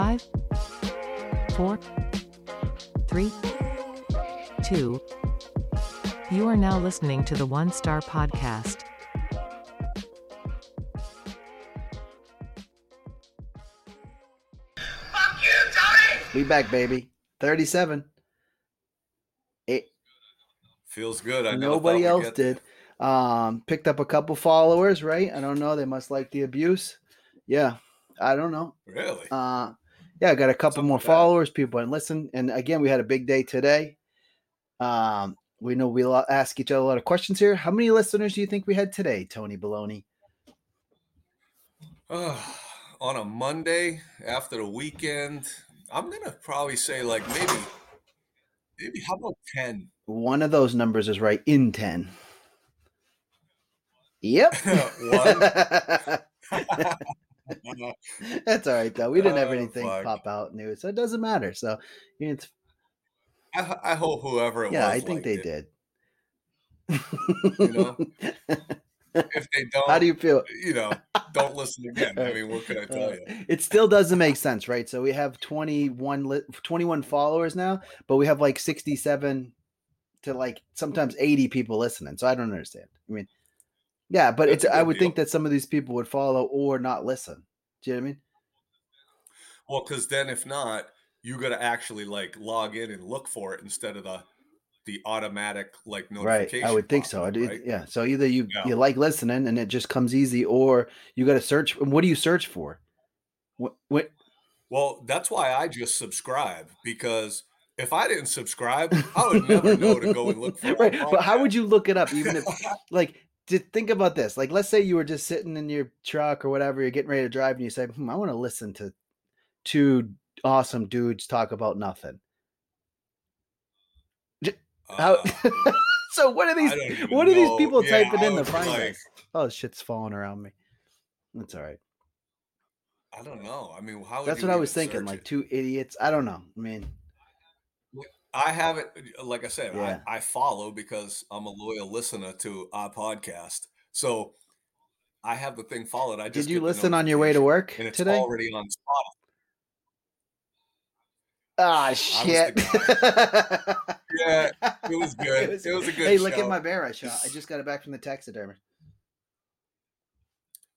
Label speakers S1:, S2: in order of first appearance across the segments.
S1: Five, four, three, two. You are now listening to the One Star Podcast. Fuck you, Tony!
S2: We back, baby. 37. It,
S3: Feels good. I
S2: nobody else did. Um, picked up a couple followers, right? I don't know. They must like the abuse. Yeah. I don't know.
S3: Really?
S2: Uh, yeah, I got a couple
S3: Something
S2: more
S3: bad.
S2: followers, people, and listen. And again, we had a big day today. Um, we know we ask each other a lot of questions here. How many listeners do you think we had today, Tony Baloney?
S3: On a Monday after the weekend, I'm gonna probably say like maybe, maybe how about ten?
S2: One of those numbers is right in 10. Yep. That's all right though. We didn't have
S3: Oh,
S2: anything
S3: fuck.
S2: pop out new, so it doesn't matter. So it's
S3: I, I hope whoever it
S2: yeah,
S3: was.
S2: I think they
S3: it.
S2: did.
S3: You know? If they don't,
S2: How do you feel?
S3: you know, don't listen again. I mean, what can I
S2: Uh,
S3: tell you?
S2: it still doesn't make sense, right? So we have 21 li- 21 followers now, but we have like 67 to like sometimes 80 people listening. So I don't understand. I mean, yeah, but
S3: That's
S2: it's I would think that some of these people would follow or not listen. Do you know what I mean?
S3: Well, because then if not, you got to actually like log in and look for it instead of the the automatic like notification. Right.
S2: I would think so. do- Yeah. So either you
S3: Yeah.
S2: you like listening and it just comes easy, or you got to search. What do you search for? What, what
S3: Well, that's why I just subscribe because if I didn't subscribe, I would never know to go and look for
S2: right. But how would you look it up? Even if like just think about this. Like let's say you were just sitting in your truck or whatever, you're getting ready to drive and you say, hmm, I want to listen to two awesome dudes talk about nothing. How
S3: Uh,
S2: so what are these
S3: I don't even
S2: what are these people
S3: Yeah,
S2: typing
S3: I
S2: in to
S3: would
S2: find
S3: like-
S2: us? Oh shit's falling around me. That's all right.
S3: I don't know. I mean, how?
S2: That's what I was thinking.
S3: search
S2: Like two idiots. I don't know. I mean,
S3: I haven't, like I said,
S2: Yeah.
S3: I, I follow because I'm a loyal listener to our podcast. So I have the thing followed. I just
S2: did you listen on your way to work
S3: And it's
S2: today?
S3: already on Spotify.
S2: Ah
S3: the
S2: shit.
S3: Yeah, it was good. it, was, a good
S2: Hey, look at my bear I shot. I just got it back from the taxidermist.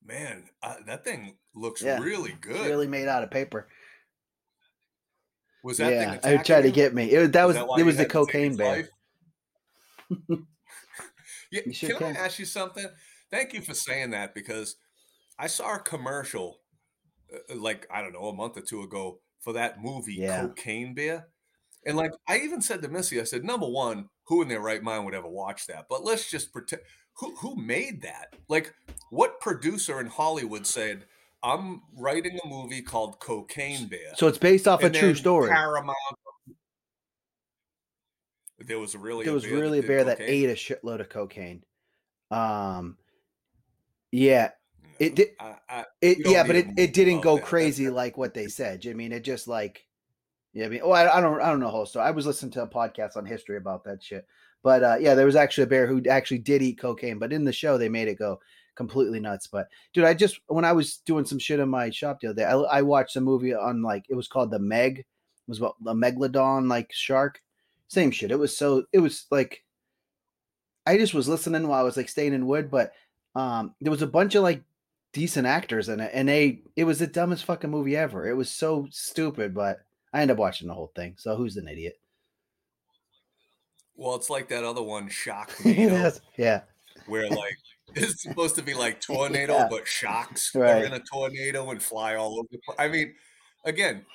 S3: Man, uh, that thing looks
S2: Yeah,
S3: really good.
S2: really made out of paper.
S3: Was that thing
S2: yeah, I
S3: attacking
S2: tried to get me. It, was- that was
S3: Is why
S2: it was the
S3: had to take
S2: cocaine bear.
S3: yeah,
S2: sure
S3: can,
S2: can.
S3: I ask you something? Thank you for saying that because I saw a commercial, uh, like I don't know, a month or two ago for that movie
S2: Yeah.
S3: Cocaine Bear, and like I even said to Missy, I said, number one, who in their right mind would ever watch that? But let's just pretend who who made that? Like, what producer in Hollywood said? I'm writing a movie called Cocaine Bear.
S2: So it's based off a true story.
S3: Paramount. There was really
S2: there was
S3: a bear
S2: really a bear that ate a shitload of cocaine. Um, yeah, it did.
S3: I, I,
S2: It yeah, but it, it didn't go
S3: that. That-
S2: crazy
S3: that-
S2: like what they said. I mean, it just like, yeah. I mean, oh, I, I don't, I don't know the whole story. I was listening to a podcast on history about that shit. But uh, yeah, there was actually a bear who actually did eat cocaine. But in the show, they made it go completely nuts. But dude, I just when I was doing some shit in my shop the other day, I, I watched a movie on like it was called the Meg. It was what a megalodon like shark. Same shit. It was so. It was like. I just was listening while I was like staying in wood, but um, there was a bunch of like decent actors in it, and they it was the dumbest fucking movie ever. It was so stupid, but I ended up watching the whole thing. So who's an idiot?
S3: well, it's like that other one, Sharknado,
S2: Yes, yeah,
S3: where like it's supposed to be like tornado,
S2: Yeah.
S3: but sharks
S2: Right.
S3: are in a tornado and fly all over. the pla- I mean, again,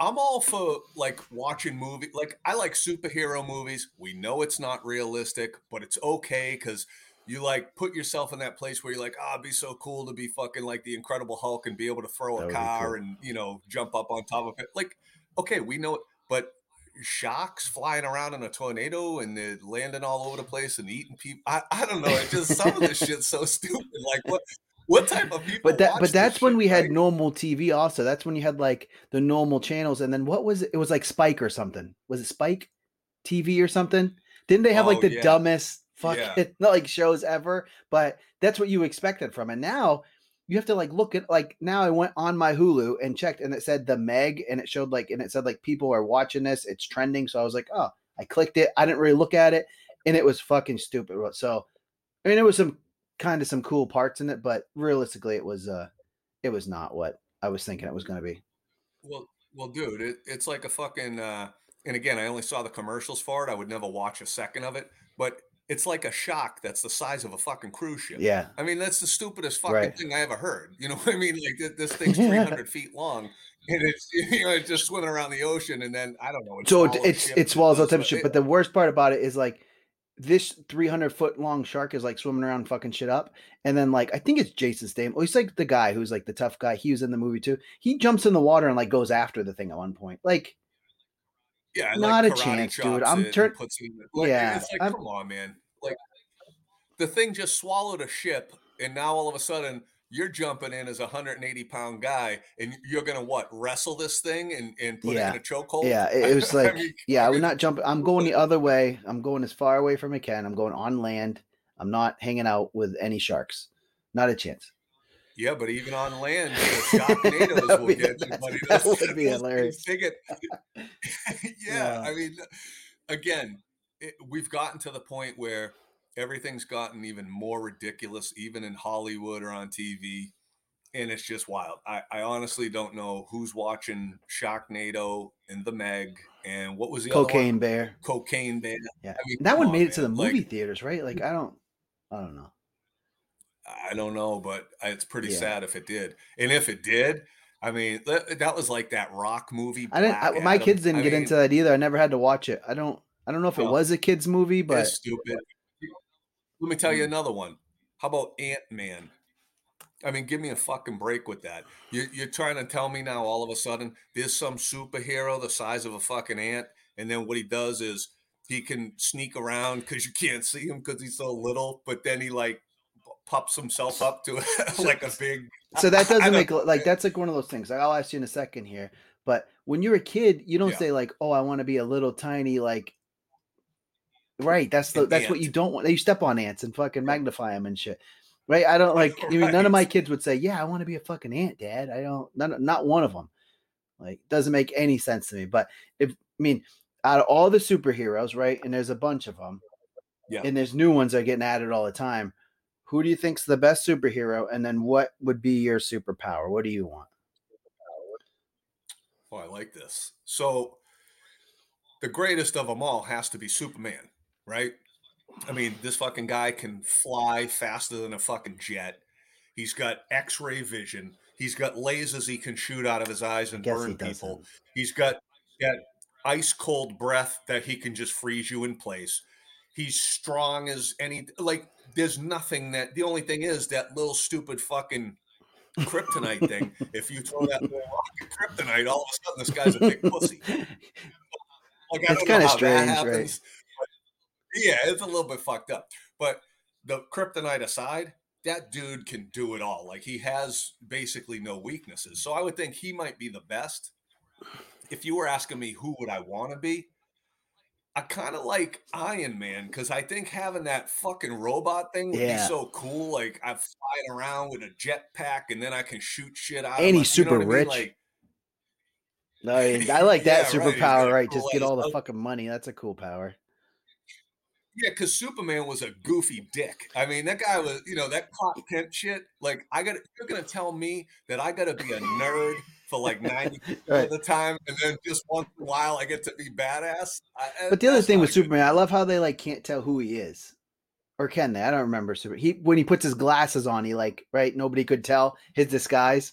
S3: I'm all for like watching movie. Like I like superhero movies. We know it's not realistic, but it's okay because you like put yourself in that place where you're like, ah, it'd be so cool to be fucking like the Incredible Hulk and be able to throw
S2: That
S3: a car
S2: cool.
S3: and you know jump up on top of it. Like, okay, we know it, but sharks flying around in a tornado and they're landing all over the place and eating people. I, I don't know. It just some of this shit's so stupid. Like what what type of people?
S2: but that but that's when
S3: shit,
S2: we had
S3: right?
S2: normal TV. Also, that's when you had like the normal channels, and then what was it? It was like Spike or something. Was it Spike TV or something? Didn't they have like
S3: Oh,
S2: the
S3: yeah.
S2: dumbest fucking
S3: Yeah.
S2: not like shows ever? But that's what you expected from it. Now you have to like look at like now I went on my Hulu and checked and it said the Meg and it showed like and it said like people are watching this, it's trending. So I was like, oh, I clicked it. I didn't really look at it, and it was fucking stupid. So I mean, it was some kind of some cool parts in it, but realistically, it was uh, it was not what I was thinking it was going to be.
S3: Well, well, dude, it, it's like a fucking. Uh, and again, I only saw the commercials for it. I would never watch a second of it, but it's like a shock that's the size of a fucking cruise ship.
S2: Yeah,
S3: I mean that's the stupidest fucking
S2: Right.
S3: thing I ever heard. You know what I mean? Like this thing's three hundred feet long, and it's you know it's just swimming around the ocean, and then I don't know.
S2: so it,
S3: swallows
S2: it's
S3: ship
S2: it swallows all
S3: does
S2: type of shit. But the worst part about it is like this 300 foot long shark is like swimming around fucking shit up and then like i think it's jason Statham. oh he's like the guy who's like the tough guy he was in the movie too he jumps in the water and like goes after the thing at one point like
S3: yeah, like
S2: not a chance, dude. I'm
S3: it and
S2: turn-
S3: puts it in the- like,
S2: Yeah,
S3: like
S2: I'm-
S3: come on, man. Like the thing just swallowed a ship, and now all of a sudden you're jumping in as a 180 pound guy, and you're gonna what wrestle this thing and and put
S2: Yeah.
S3: it in a chokehold?
S2: yeah it, it was
S3: I
S2: like
S3: mean,
S2: yeah i
S3: I
S2: would not jump i'm going the other way i'm going as far away from i can i'm going on land i'm not hanging out with any sharks not a chance
S3: Yeah, but even on land, the Sharknadoes
S2: That
S3: will
S2: be-
S3: get you, buddy.
S2: that would be hilarious.
S3: things, they get- yeah,
S2: Yeah.
S3: I mean, again, it, we've gotten to the point where everything's gotten even more ridiculous, even in Hollywood or on TV, and it's just wild. I, I honestly don't know who's watching Sharknado and The Meg and what was the other
S2: cocaine
S3: one?
S2: bear
S3: Cocaine Bear.
S2: yeah
S3: I mean,
S2: that one
S3: on,
S2: made it to the movie
S3: Like,
S2: theaters right like i don't i don't know
S3: I don't know, but it's pretty
S2: Yeah.
S3: sad if it did. And if it did, I mean, that, that was like that rock movie.
S2: i didn't I, my
S3: Adam.
S2: kids didn't
S3: I
S2: get
S3: mean,
S2: into that either i never had to watch it i don't i don't know if it was a kids movie but
S3: stupid. Let me tell you
S2: Mm.
S3: another one. How about Ant Man? I mean, give me a fucking break with that. You're, you're trying to tell me now all of a sudden there's some superhero the size of a fucking ant, and then what he does is he can sneak around because you can't see him because he's so little, but then he like pups himself up to like a big.
S2: so that doesn't make like that's like one of those things i'll ask you in a second here but when you're a kid you don't
S3: Yeah.
S2: say like oh i want to be a little tiny like right that's the that's what you don't want you step on ants and fucking magnify them and shit right i don't like i mean none of my kids would say yeah i want to be a fucking ant dad i don't none, not one of them like doesn't make any sense to me but if i mean out of all the superheroes right and there's a bunch of them
S3: Yeah.
S2: and there's new ones that are getting added all the time who do you think's the best superhero and then what would be your superpower what do you want
S3: Oh, I like this. So, the greatest of them all has to be Superman, right? I mean, this fucking guy can fly faster than a fucking jet. He's got X-ray vision. He's got lasers he can shoot out of his eyes and
S2: guess he
S3: burn people. He's got that ice cold breath that he can just freeze you in place. He's strong as any like there's nothing that the only thing is that little stupid fucking kryptonite thing. If you throw that little rock kryptonite, all of a sudden this guy's a big pussy. Like I
S2: It's kinda strange,
S3: that
S2: right?
S3: yeah, it's a little bit fucked up. But the kryptonite aside, that dude can do it all. Like he has basically no weaknesses. So I would think he might be the best. If you were asking me who would I want to be, I kind of like Iron Man because I think having that fucking robot thing would
S2: Yeah.
S3: be so cool. Like I'm flying around with a jetpack and then I can shoot shit out.
S2: And he's
S3: you know
S2: super
S3: I mean?
S2: rich.
S3: Like,
S2: No, I like that
S3: Yeah, right,
S2: superpower, right?
S3: cool
S2: Just get all the
S3: outfit.
S2: fucking money. That's a cool power.
S3: Yeah, because Superman was a goofy dick. I mean, that guy was, you know, that Clark Kent shit. Like, I got, you're gonna tell me that I got to be a nerd for like ninety percent
S2: Right.
S3: of the time, and then just once in a while I get to be badass. I,
S2: But the other thing with
S3: a good-
S2: Superman, I love how they like can't tell who he is, or can they? I don't remember. Super. He when he puts his glasses on, he like right. Nobody could tell his disguise.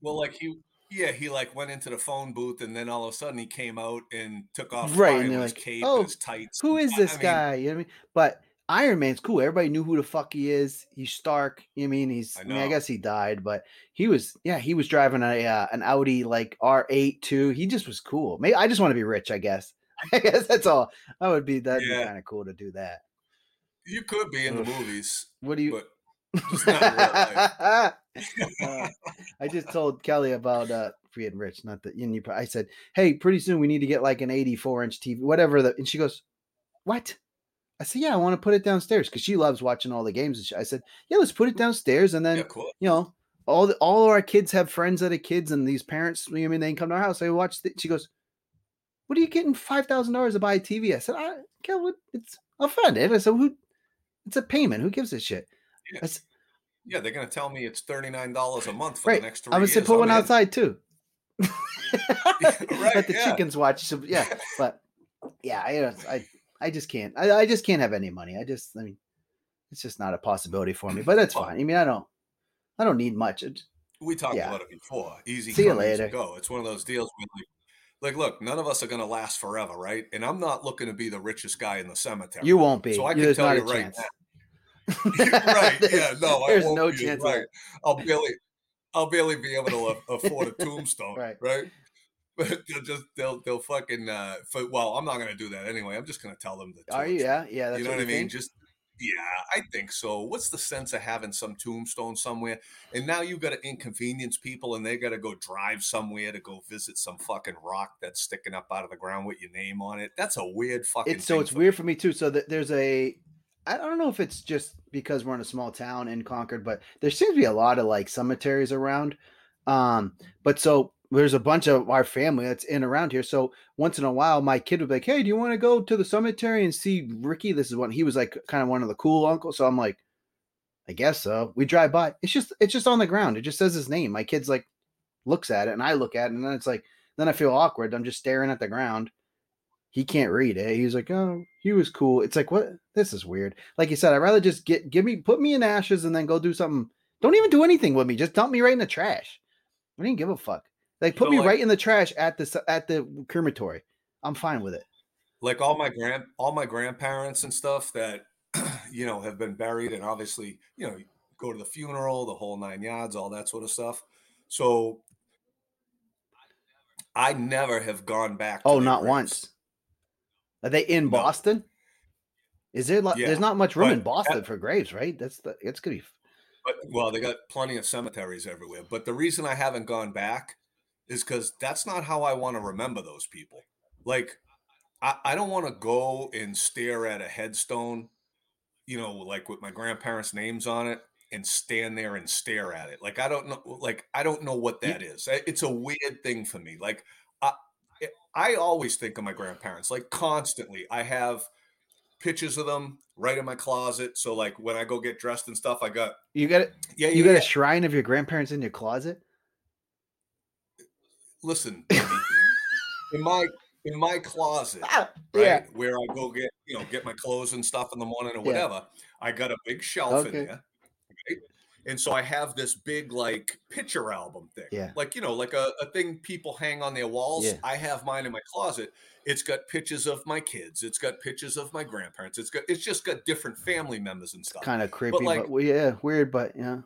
S3: well, like he, yeah, he like went into the phone booth, and then all of a sudden he came out and took off
S2: Right, and like,
S3: cape
S2: "Oh,
S3: and his tights.
S2: Who is this
S3: I mean,
S2: guy? You know what I mean? But Iron Man's cool. Everybody knew who the fuck he is. He's Stark. You know I mean? He's.
S3: I
S2: I, mean, I guess he died, but he was. Yeah, he was driving a uh, an Audi like R8 too. He just was cool. Maybe I just want to be rich. I guess. I guess that's all. I would be. That'd
S3: Yeah.
S2: be kind of cool to do that.
S3: You could be in the movies,
S2: What do you?
S3: but just not in real life.
S2: Uh, I just told Kelly about uh being rich, not that you. I said, "Hey, pretty soon we need to get like an 84 inch TV, whatever." The and she goes, "What?" I said, "Yeah, I want to put it downstairs because she loves watching all the games." And shit. I said, "Yeah, let's put it downstairs, and then
S3: yeah, cool.
S2: you know all the, all our kids have friends that are kids, and these parents. I mean, they come to our house. They watch. The, she goes, "What are you getting five thousand dollars to buy a TV?" I said, "I, Kel, what? It's I'll fund it." I said, "Who? It's a payment. Who gives a shit?"
S3: Yeah.
S2: Said,
S3: Yeah, they're gonna tell me it's thirty nine dollars a month for
S2: right.
S3: the next three
S2: I say
S3: years.
S2: put
S3: I'm
S2: one
S3: in.
S2: outside too.
S3: right,
S2: Let the
S3: yeah.
S2: chickens watch. Some, yeah, but yeah, I, I, I just can't. I, I just can't have any money. I just, I mean, it's just not a possibility for me. But that's
S3: Well-
S2: fine. I mean, I don't, I don't need much. It-
S3: We talked
S2: Yeah.
S3: about it before. Easy
S2: See you later.
S3: go. It's one of those deals where like, like, look, none of us are gonna last forever, right? And I'm not looking to be the richest guy in the cemetery.
S2: You won't be.
S3: So I can
S2: There's
S3: tell
S2: not
S3: you right
S2: chance.
S3: right? Yeah, no, I
S2: There's
S3: won't
S2: no
S3: be,
S2: chance.
S3: Right? I'll barely, I'll barely be able to afford a tombstone,
S2: Right.
S3: right? But they'll just they'll they'll fucking uh, for, well, I'm not gonna do that anyway. I'm just gonna tell them the.
S2: Are you? Yeah, yeah. That's
S3: you know
S2: what
S3: I mean?
S2: think?
S3: Just yeah, I think so. What's the sense of having some tombstone somewhere? And now you've got to inconvenience people, and they got to go drive somewhere to go visit some fucking rock that's sticking up out of the ground with your name on it. That's a weird fucking.
S2: it's so it's
S3: for
S2: weird for me too. So that there's a, I don't know if it's just because we're in a small town in Concord, but there seems to be a lot of like cemeteries around. Um, but so there's a bunch of our family that's in around here. So once in a while, my kid would be like, "Hey, do you want to go to the cemetery and see Ricky?" This is one he was like kind of one of the cool uncles. So I'm like, I guess so. We drive by. It's just it's just on the ground. It just says his name. My kid's like looks at it, and I look at it, and then it's like then I feel awkward. I'm just staring at the ground. He can't read it. He's like, oh, he was cool. It's like, what? This is weird. Like you said, I'd rather just get give me put me in ashes and then go do something. Don't even do anything with me. Just dump me right in the trash. I didn't give a fuck. Like put
S3: So,
S2: me
S3: like-
S2: right in the trash at the at the crematory. I'm fine with it.
S3: like all my grand all my grandparents and stuff that you know have been buried and obviously you know go to the funeral the whole nine yards all that sort of stuff so i never have gone back to
S2: Oh, not once. Are they in
S3: No.
S2: Boston? Is there? Like,
S3: Yeah,
S2: There's not much room in Boston
S3: that-
S2: for graves, right? That's the. It's gonna be.
S3: but well they got plenty of cemeteries everywhere but the reason i haven't gone back is because that's not how i want to remember those people like i, I don't want to go and stare at a headstone you know like with my grandparents names on it and stand there and stare at it like i don't know like i don't know what that is it's a weird thing for me like i eh, i always think of my grandparents like constantly i have pictures of them right in my closet so like when i go get dressed and stuff i got
S2: You got it.
S3: yeah,
S2: You
S3: yeah,
S2: got
S3: yeah.
S2: a shrine of your grandparents in your closet.
S3: Listen, in my in my closet, right,
S2: Yeah.
S3: where I go get you know get my clothes and stuff in the morning or
S2: Yeah.
S3: whatever, I got a big shelf
S2: Okay.
S3: in there, right? And so I have this big like picture album thing,
S2: Yeah.
S3: like you know, like a, a thing people hang on their walls.
S2: Yeah.
S3: I have mine in my closet. It's got pictures of my kids. It's got pictures of my grandparents. It's got it's just got different family members and stuff.
S2: Kind of creepy, but,
S3: like-
S2: well, yeah, weird, but yeah.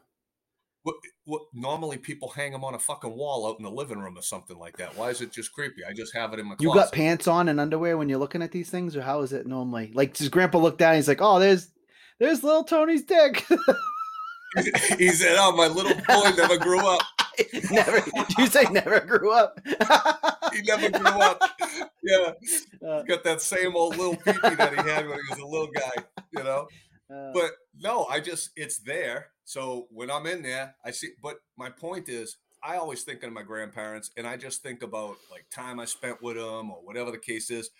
S3: What, what normally people hang them on a fucking wall out in the living room or something like that. Why is it just creepy? I just have it in my
S2: You got pants on and underwear when you're looking at these things, or how is it normally? Like, does Grandpa look down? He's like, "Oh, there's, there's little Tony's dick."
S3: he said, "Oh, my little boy never grew up.
S2: never. You say never grew up?
S3: He never grew up. Yeah,
S2: Uh,
S3: he's got that same old little peepee that he had when he was a little guy. You know."
S2: Uh,
S3: But no, I just it's there. So when I'm in there, I see. But my point is, I always think of my grandparents, and I just think about like time I spent with them or whatever the case is.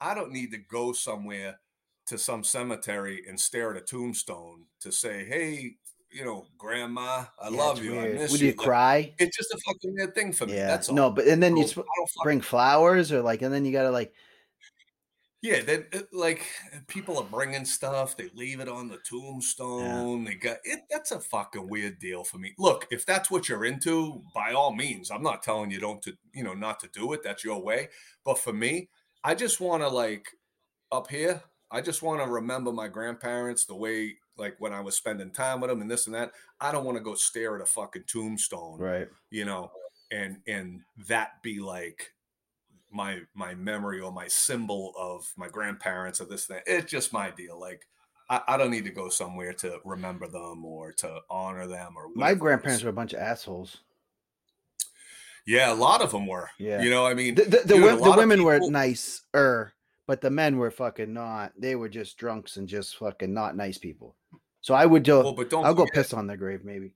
S3: I don't need to go somewhere to some cemetery and stare at a tombstone to say, "Hey, you know, Grandma, I
S2: yeah,
S3: love you. I
S2: weird.
S3: miss
S2: Would
S3: you."
S2: you
S3: Like,
S2: cry?
S3: it's just a fucking weird thing for me.
S2: Yeah.
S3: That's all.
S2: No, but and then you sp-
S3: I
S2: bring flowers or like, and then you gotta like,
S3: Yeah, then uh, like people are bringing stuff, they leave it on the tombstone. They got it. That's a fucking weird deal for me. Look, if that's what you're into, by all means, I'm not telling you don't to you know not to do it. That's your way. But for me, I just want to like up here. I just want to remember my grandparents the way like when I was spending time with them and this and that. I don't want to go stare at a fucking tombstone
S2: right?
S3: you know and and that be like my my memory or my symbol of my grandparents or this thing it's just my deal like I, I don't need to go somewhere to remember them or to honor them or
S2: My grandparents were a bunch of assholes.
S3: yeah a lot of them were
S2: Yeah.
S3: you know i mean
S2: The the, the,
S3: dude,
S2: the women were
S3: people-
S2: nicer, but the men were fucking not. They were just drunks and just fucking not nice people. So I would do.
S3: well but don't
S2: I'll go piss on their grave, maybe.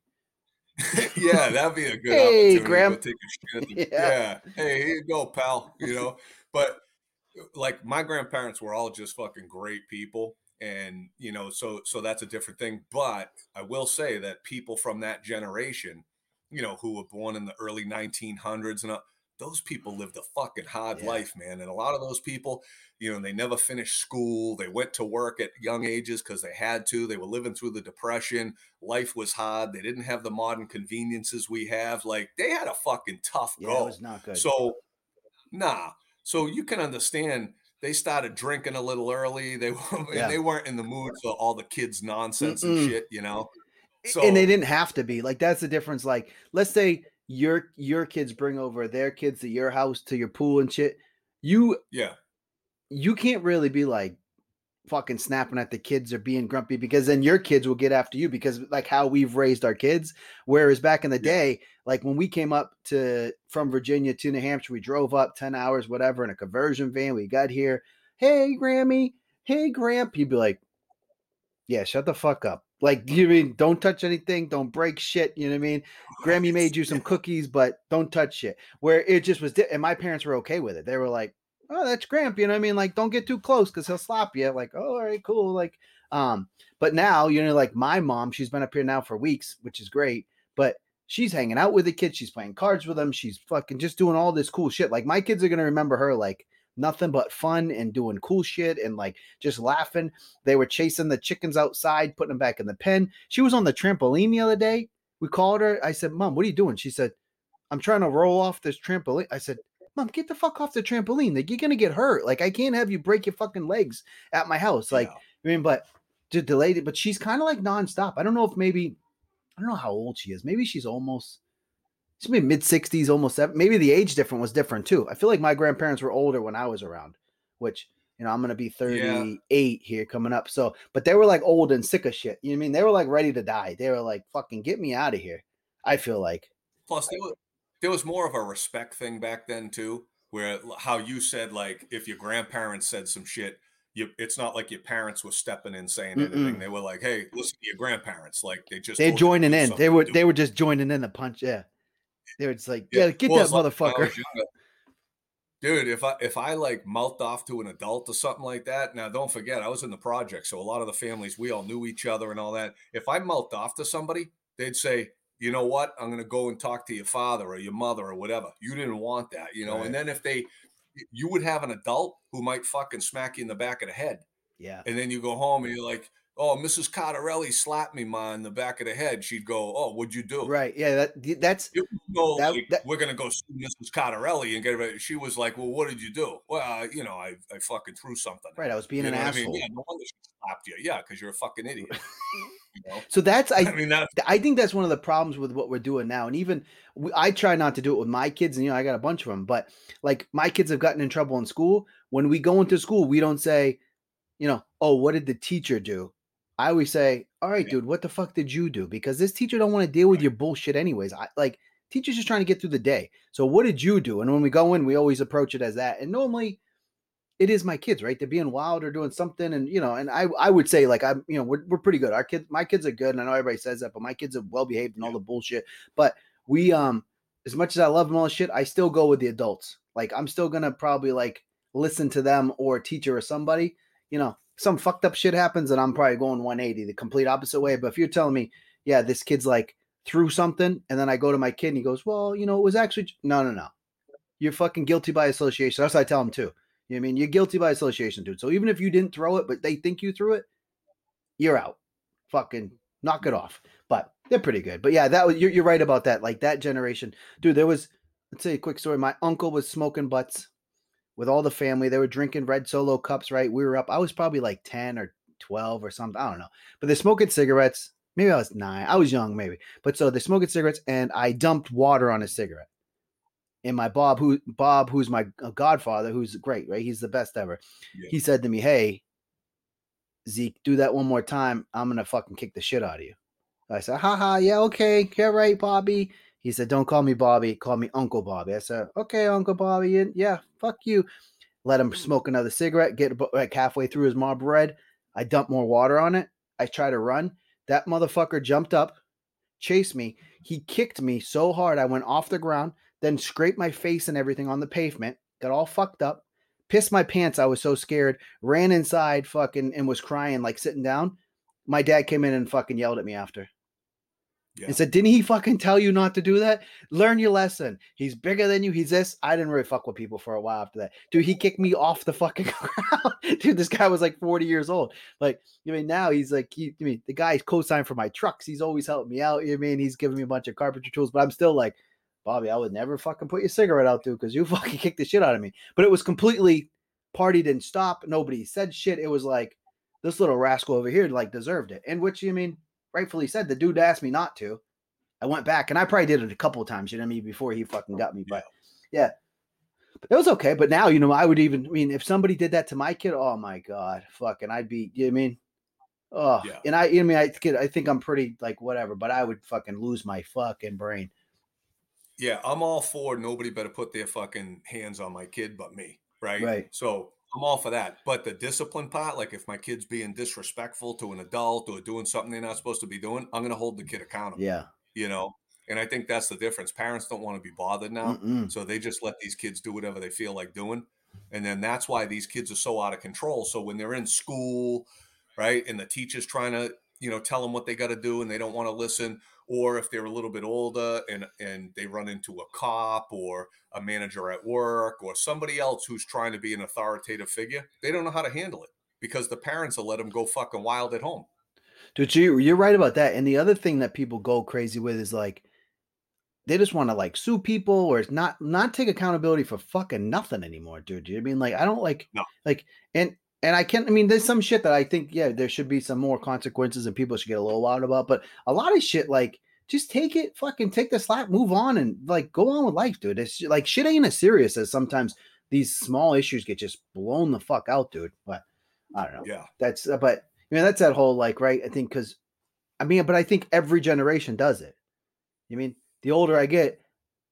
S3: yeah, that'd be a good
S2: Hey, Graham.
S3: go take a shit.
S2: Yeah.
S3: yeah. Hey, here you go, pal. You know, but like my grandparents were all just fucking great people. And, you know, so so that's a different thing. But I will say that people from that generation, you know, who were born in the early 1900s and uh, those people lived a fucking hard
S2: Yeah.
S3: life, man. And a lot of those people, you know, they never finished school. They went to work at young ages because they had to. They were living through the depression. Life was hard. They didn't have the modern conveniences we have. Like they had a fucking tough
S2: Yeah,
S3: go.
S2: it was not good.
S3: So, nah. So you can understand they started drinking a little early. They were,
S2: yeah.
S3: they weren't in the mood for all the kids' nonsense
S2: Mm-mm.
S3: and shit. You know. So
S2: and they didn't have to be like that's the difference like let's say your your kids bring over their kids to your house to your pool and shit you
S3: yeah,
S2: you can't really be like fucking snapping at the kids or being grumpy because then your kids will get after you because like how we've raised our kids. Whereas back in the
S3: Yeah.
S2: day like when we came up to from virginia to new hampshire we drove up 10 hours whatever in a conversion van we got here hey grammy. Hey gramp. He'd be like yeah shut the fuck up like you mean? Don't touch anything don't break shit you know what i mean? Grammy made you some cookies but don't touch shit. Where it just was di- and my parents were okay with it. They were like oh that's gramp you know what i mean? Like don't get too close because he'll slap you like oh all right cool like um but now you know like my mom she's been up here now for weeks which is great but she's hanging out with the kids she's playing cards with them she's fucking just doing all this cool shit. Like my kids are gonna remember her like nothing but fun and doing cool shit and like just laughing. They were chasing the chickens outside putting them back in the pen. She was on the trampoline the other day. We called her. I said mom what are you doing? She said i'm trying to roll off this trampoline. I said mom get the fuck off the trampoline. Like you're gonna get hurt. Like i can't have you break your fucking legs at my house. Like
S3: Yeah.
S2: I mean, but to delay it, but she's kind of like nonstop. I don't know if maybe I don't know how old she is. Maybe she's almost maybe mid sixties, almost seven. Maybe the age difference was different too. I feel like my grandparents were older when I was around, which you know I'm gonna be 38 here coming up. So, but they were like old and sick of shit. You know what I mean? They were like ready to die. They were like, "Fucking get me out of here." I feel like
S3: Plus, there was, there was more of a respect thing back then too, where how you said like if your grandparents said some shit, you it's not like your parents were stepping in saying anything.
S2: Mm-mm.
S3: They were like, "Hey, listen to your grandparents." Like they just
S2: they're
S3: told
S2: joining in. They were they were just joining in the punch. Yeah, they were just like, "Yeah, get
S3: Well,
S2: that
S3: like
S2: motherfucker."
S3: Dude, if I if I like mouthed off to an adult or something like that, now don't forget I was in the project, so a lot of the families we all knew each other and all that. If I mouthed off to somebody, they'd say, "You know what? I'm going to go and talk to your father or your mother or whatever." You didn't want that, you know.
S2: Right.
S3: And then if they, you would have an adult who might fucking smack you in the back of the head,
S2: Yeah,
S3: and then you go home and you're like, "Oh, Mrs. Cardarelli slapped me, ma, in the back of the head." She'd go, "Oh, what'd you do?"
S2: right. Yeah, that that's
S3: go
S2: That-
S3: like,
S2: that-
S3: we're gonna go see Mrs. Cardarelli and get her. She was like, "Well, what did you do?" Well, you know, I, I fucking threw something.
S2: right. I was being
S3: You
S2: an
S3: what I
S2: asshole.
S3: mean? Yeah, no wonder she slapped you. Yeah, because you're a fucking idiot. you know?
S2: So that's I
S3: I mean, that
S2: I think that's one of the problems with what we're doing now. And even we- I try not to do it with my kids, and you know, I got a bunch of them, but like my kids have gotten in trouble in school. When we go into school, we don't say, you know, oh, what did the teacher do? I always say, all right, dude, what the fuck did you do? Because this teacher don't want to deal with your bullshit anyways. I like teachers just trying to get through the day. So what did you do? And when we go in, we always approach it as that. And normally it is my kids, right? They're being wild or doing something. And you know, and I I would say like I'm, you know, we're, we're pretty good. Our kids, my kids are good, and I know everybody says that, but my kids are well behaved and all the bullshit. But we um as much as I love them all shit, I still go with the adults. Like I'm still gonna probably like listen to them or a teacher or somebody. You know, some fucked up shit happens, and I'm probably going 180, the complete opposite way. But if you're telling me, yeah, this kid's like through something, and then I go to my kid and he goes, well, you know, it was actually no, no, no. You're fucking guilty by association. That's what I tell him too. You know I mean? You're guilty by association, dude. So even if you didn't throw it, but they think you threw it, you're out. Fucking knock it off. But they're pretty good. But yeah, that was you're, you're right about that. Like that generation, dude. There was let's say a quick story. My uncle was smoking butts with all the family. They were drinking red solo cups. Right, we were up. I was probably like ten or twelve or something. I don't know. But they're smoking cigarettes. Maybe I was nine. I was young, maybe. But so they're smoking cigarettes, and I dumped water on a cigarette. And my Bob, who Bob, who's my uh, godfather, who's great, right? He's the best ever.
S3: Yeah.
S2: He said to me, "Hey, Zeke, do that one more time. I'm gonna fucking kick the shit out of you." I said, "Haha, yeah, okay, yeah, right, Bobby." He said, "Don't call me Bobby, call me Uncle Bobby." I said, "Okay, Uncle Bobby, and yeah, fuck you." Let him mm. smoke another cigarette. Get like halfway through his mob bread. I dump more water on it. I try to run. That motherfucker jumped up, chased me, He kicked me so hard I went off the ground, then scraped my face and everything on the pavement, got all fucked up, pissed my pants. I was so scared, ran inside fucking and was crying, like sitting down. My dad came in and fucking yelled at me after.
S3: Yeah.
S2: And said, Didn't he fucking tell you not to do that? Learn your lesson. He's bigger than you. He's this. I didn't really fuck with people for a while after that. Dude, he kicked me off the fucking ground. Dude, this guy was like 40 years old. Like, you mean now he's like, he, I mean, the guy's co-signed for my trucks. He's always helping me out. You know I mean? He's giving me a bunch of carpentry tools, but I'm still like, Bobby, I would never fucking put your cigarette out, dude, because you fucking kicked the shit out of me. But it was completely party didn't stop. Nobody said shit. It was like this little rascal over here like deserved it. And which you mean, rightfully said, the dude asked me not to. I went back and I probably did it a couple of times, you know what I mean, before he fucking got me. But yeah. But it was okay. But now, you know, I would even I mean, if somebody did that to my kid, oh my God, fucking I'd be you know what I mean? Oh
S3: Yeah.
S2: and I you know I mean I think I think I'm pretty like whatever, but I would fucking lose my fucking brain.
S3: Yeah, I'm all for nobody better put their fucking hands on my kid but me, right?
S2: Right.
S3: So I'm all for that. But the discipline part, like if my kid's being disrespectful to an adult or doing something they're not supposed to be doing, I'm gonna hold the kid accountable.
S2: Yeah.
S3: You know, and I think that's the difference. Parents don't want to be bothered now.
S2: Mm-mm.
S3: So they just let these kids do whatever they feel like doing. And then that's why these kids are so out of control. So when they're in school, right, and the teacher's trying to, you know, tell them what they got to do and they don't want to listen, or if they're a little bit older and and they run into a cop or a manager at work or somebody else who's trying to be an authoritative figure, they don't know how to handle it because the parents will let them go fucking wild at home.
S2: Dude, you, you're right about that. And the other thing that people go crazy with is like they just want to like sue people or it's not not take accountability for fucking nothing anymore, dude. You know I mean like I don't like
S3: No.
S2: like and and I can't I mean there's some shit that I think yeah there should be some more consequences and people should get a little wild about, but a lot of shit like just take it, fucking take the slap, move on, and like go on with life, dude. It's like shit ain't as serious as sometimes these small issues get just blown the fuck out, dude. But I don't know
S3: Yeah.
S2: that's uh, but I mean that's that whole like right i think because i mean but i think every generation does it you mean the older i get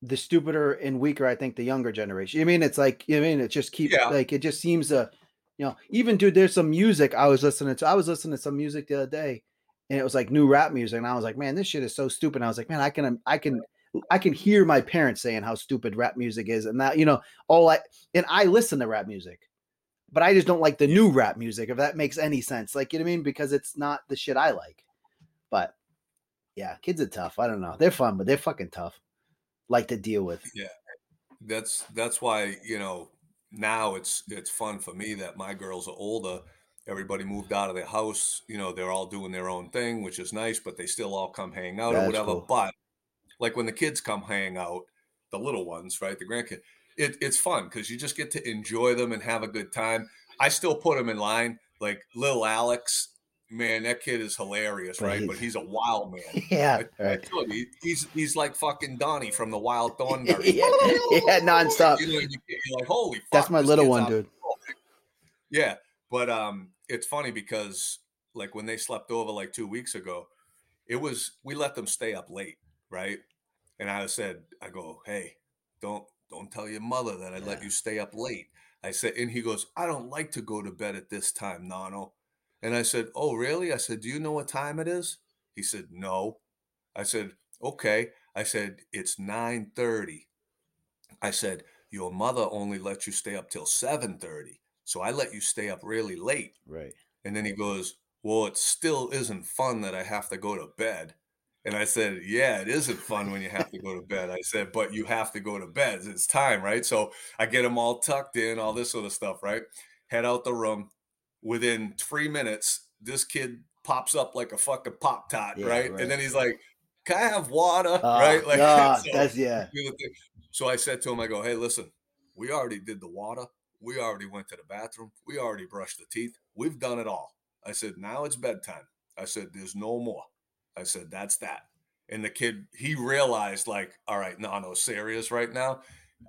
S2: the stupider and weaker i think the younger generation you mean it's like you i mean it just keeps
S3: Yeah.
S2: like it just seems to you know even dude there's some music i was listening to i was listening to some music the other day and it was like new rap music and i was like man this shit is so stupid and i was like man i can um, i can i can hear my parents saying how stupid rap music is and that you know all i and i listen to rap music but I just don't like the new rap music, if that makes any sense. Like, you know what I mean? Because it's not the shit I like. But yeah, kids are tough. I don't know. They're fun, but they're fucking tough. Like to deal with. Yeah.
S3: That's that's why you know now it's it's fun for me that my girls are older everybody moved out of their house you know they're all doing their own thing which is nice but they still all come hang out or whatever
S2: cool.
S3: but like when the kids come hang out the little ones right the grandkids, it, it's fun because you just get to enjoy them and have a good time i still put them in line like little alex man that kid is hilarious right but he's a wild man
S2: Yeah.
S3: I, I
S2: Right.
S3: told you, he's he's like fucking Donnie from the Wild Thornberry.
S2: yeah, yeah, nonstop.
S3: You know, you- you're like, holy fuck.
S2: That's my little one, dude.
S3: Yeah. But um it's funny because like when they slept over like two weeks ago, it was we let them stay up late, right? And I said, I go, hey, don't don't tell your mother that I let you stay up late. I said, and he goes, I don't like to go to bed at this time, Nano. And I said, Oh, really? I said, Do you know what time it is? He said, No. I said, Okay. I said, It's nine 9:30. I said, Your mother only let you stay up till 7:30. So I let you stay up really late.
S2: Right.
S3: And then he goes, Well, it still isn't fun that I have to go to bed. And I said, Yeah, it isn't fun when you have to go to bed. I said, But you have to go to bed. It's time, right? So I get them all tucked in, all this sort of stuff, right? Head out the room. Within three minutes, this kid pops up like a fucking Pop-Tart,
S2: Yeah,
S3: right?
S2: right.
S3: And then he's like, Can I have water?
S2: Ah,
S3: right? Like, so-
S2: that's yeah.
S3: do the thing. So I said to him, I go, hey, listen, we already did the water. We already went to the bathroom. We already brushed the teeth. We've done it all. I said, now it's bedtime. I said, there's no more. I said, that's that. And the kid, he realized, like, all right, no, no, serious right now.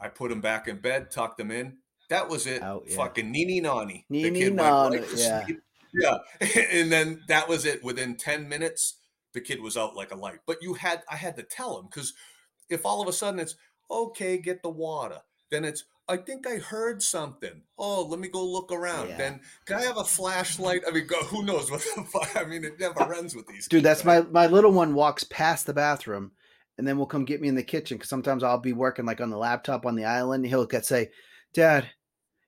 S3: I put him back in bed, tucked him in. That was it.
S2: Out, yeah.
S3: Fucking Nini Nani.
S2: Nini Nani, yeah.
S3: Yeah. and then that was it. Within 10 minutes, the kid was out like a light. But you had, I had to tell him because if all of a sudden it's, okay, get the water, then it's, I think I heard something. Oh, let me go look around.
S2: Yeah.
S3: Then can I have a flashlight? I mean, go, who knows what the fuck? I mean, it never runs with these.
S2: Dude,
S3: kids,
S2: that's
S3: right?
S2: my my little one walks past the bathroom and then we'll come get me in the kitchen because sometimes I'll be working like on the laptop on the island. He'll get say, "Dad,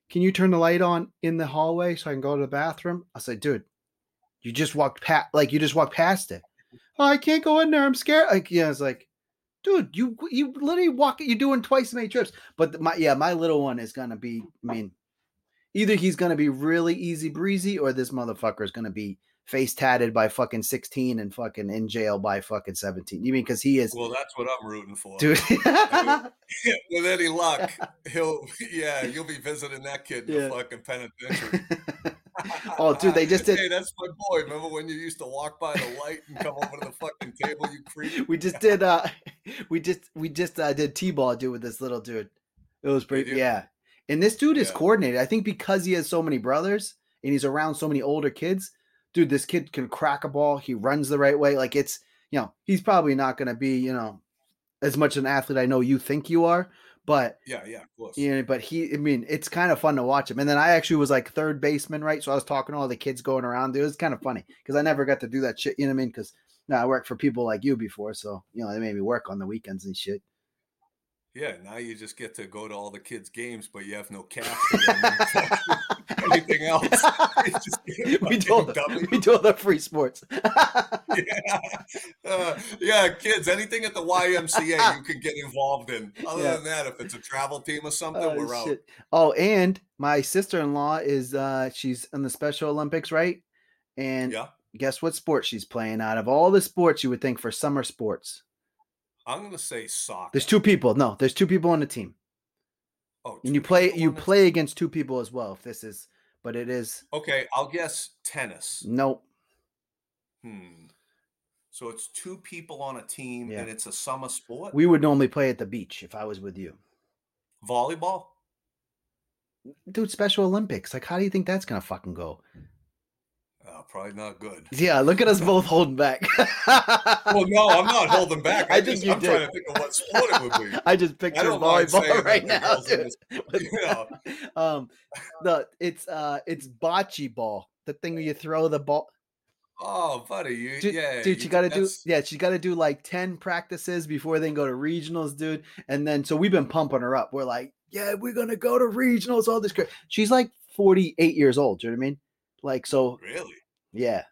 S2: can you turn the light on in the hallway so I can go to the bathroom?" I say, "Dude, you just walked past, like you just walked past it. Oh, I can't go in there. I'm scared." Like, yeah, it's like, dude, you you literally walk. You're doing twice as many trips. But my yeah, my little one is gonna be. I mean, either he's gonna be really easy breezy, or this motherfucker is gonna be face tatted by fucking 16 and fucking in jail by fucking 17. You mean because he is
S3: Well, that's what I'm rooting for.
S2: dude.
S3: With any luck, he'll yeah, you'll be visiting that kid in
S2: Yeah.
S3: the fucking penitentiary.
S2: oh, dude, they just did
S3: Hey, that's my boy. Remember when you used to walk by the light and come over to the fucking table, you creep?
S2: we just did uh we just we just uh did T-ball dude with this little dude. It was pretty yeah. And this dude is
S3: Yeah.
S2: coordinated. I think because he has so many brothers and he's around so many older kids, dude, this kid can crack a ball. He runs the right way. Like it's, you know, he's probably not going to be, you know, as much an athlete I know you think you are, but
S3: Yeah, yeah, of course.
S2: Yeah, but he, I mean, it's kind of fun to watch him. And then I actually was like third baseman, right? So I was talking to all the kids going around. It was kind of funny because I never got to do that shit. You know what I mean? Because now I worked for people like you before, so you know they made me work on the weekends and shit.
S3: Yeah, now you just get to go to all the kids' games, but you have no them. anything else. Just
S2: we do all the, we do all the free sports.
S3: yeah. Uh, yeah, kids, anything at the YMCA you can get involved in. Other
S2: Yeah.
S3: than that, if it's a travel team or something,
S2: Oh,
S3: we're out.
S2: Oh, and my sister in law is uh she's in the Special Olympics, right? And
S3: Yeah.
S2: guess what sport she's playing out of all the sports you would think for summer sports?
S3: I'm gonna say soccer.
S2: There's two people. No, there's two people on the team.
S3: Oh,
S2: And you play you play against two people as well if this is but it is?
S3: Okay, I'll guess tennis.
S2: nope.
S3: Hmm. So it's two people on a team,
S2: Yeah.
S3: and it's a summer sport.
S2: We would normally play at the beach if I was with you.
S3: Volleyball.
S2: Dude, Special Olympics. Like how do you think that's gonna fucking go?
S3: Uh, probably not good.
S2: Yeah, look at us both holding back.
S3: Well, no, I'm not holding back. I,
S2: I think
S3: just,
S2: you
S3: I'm trying
S2: did.
S3: to think of what sport it would be.
S2: I just
S3: I
S2: picture
S3: don't mind saying
S2: volleyball right now, dude. um the it's uh it's bocce ball the thing where you throw the ball
S3: Oh, buddy, you
S2: dude,
S3: yeah,
S2: dude she got to do yeah she got to do like 10 practices before they can go to regionals dude and then so we've been pumping her up we're like yeah we're gonna go to regionals all this crap she's like 48 years old do you know what i mean like so
S3: Really?
S2: yeah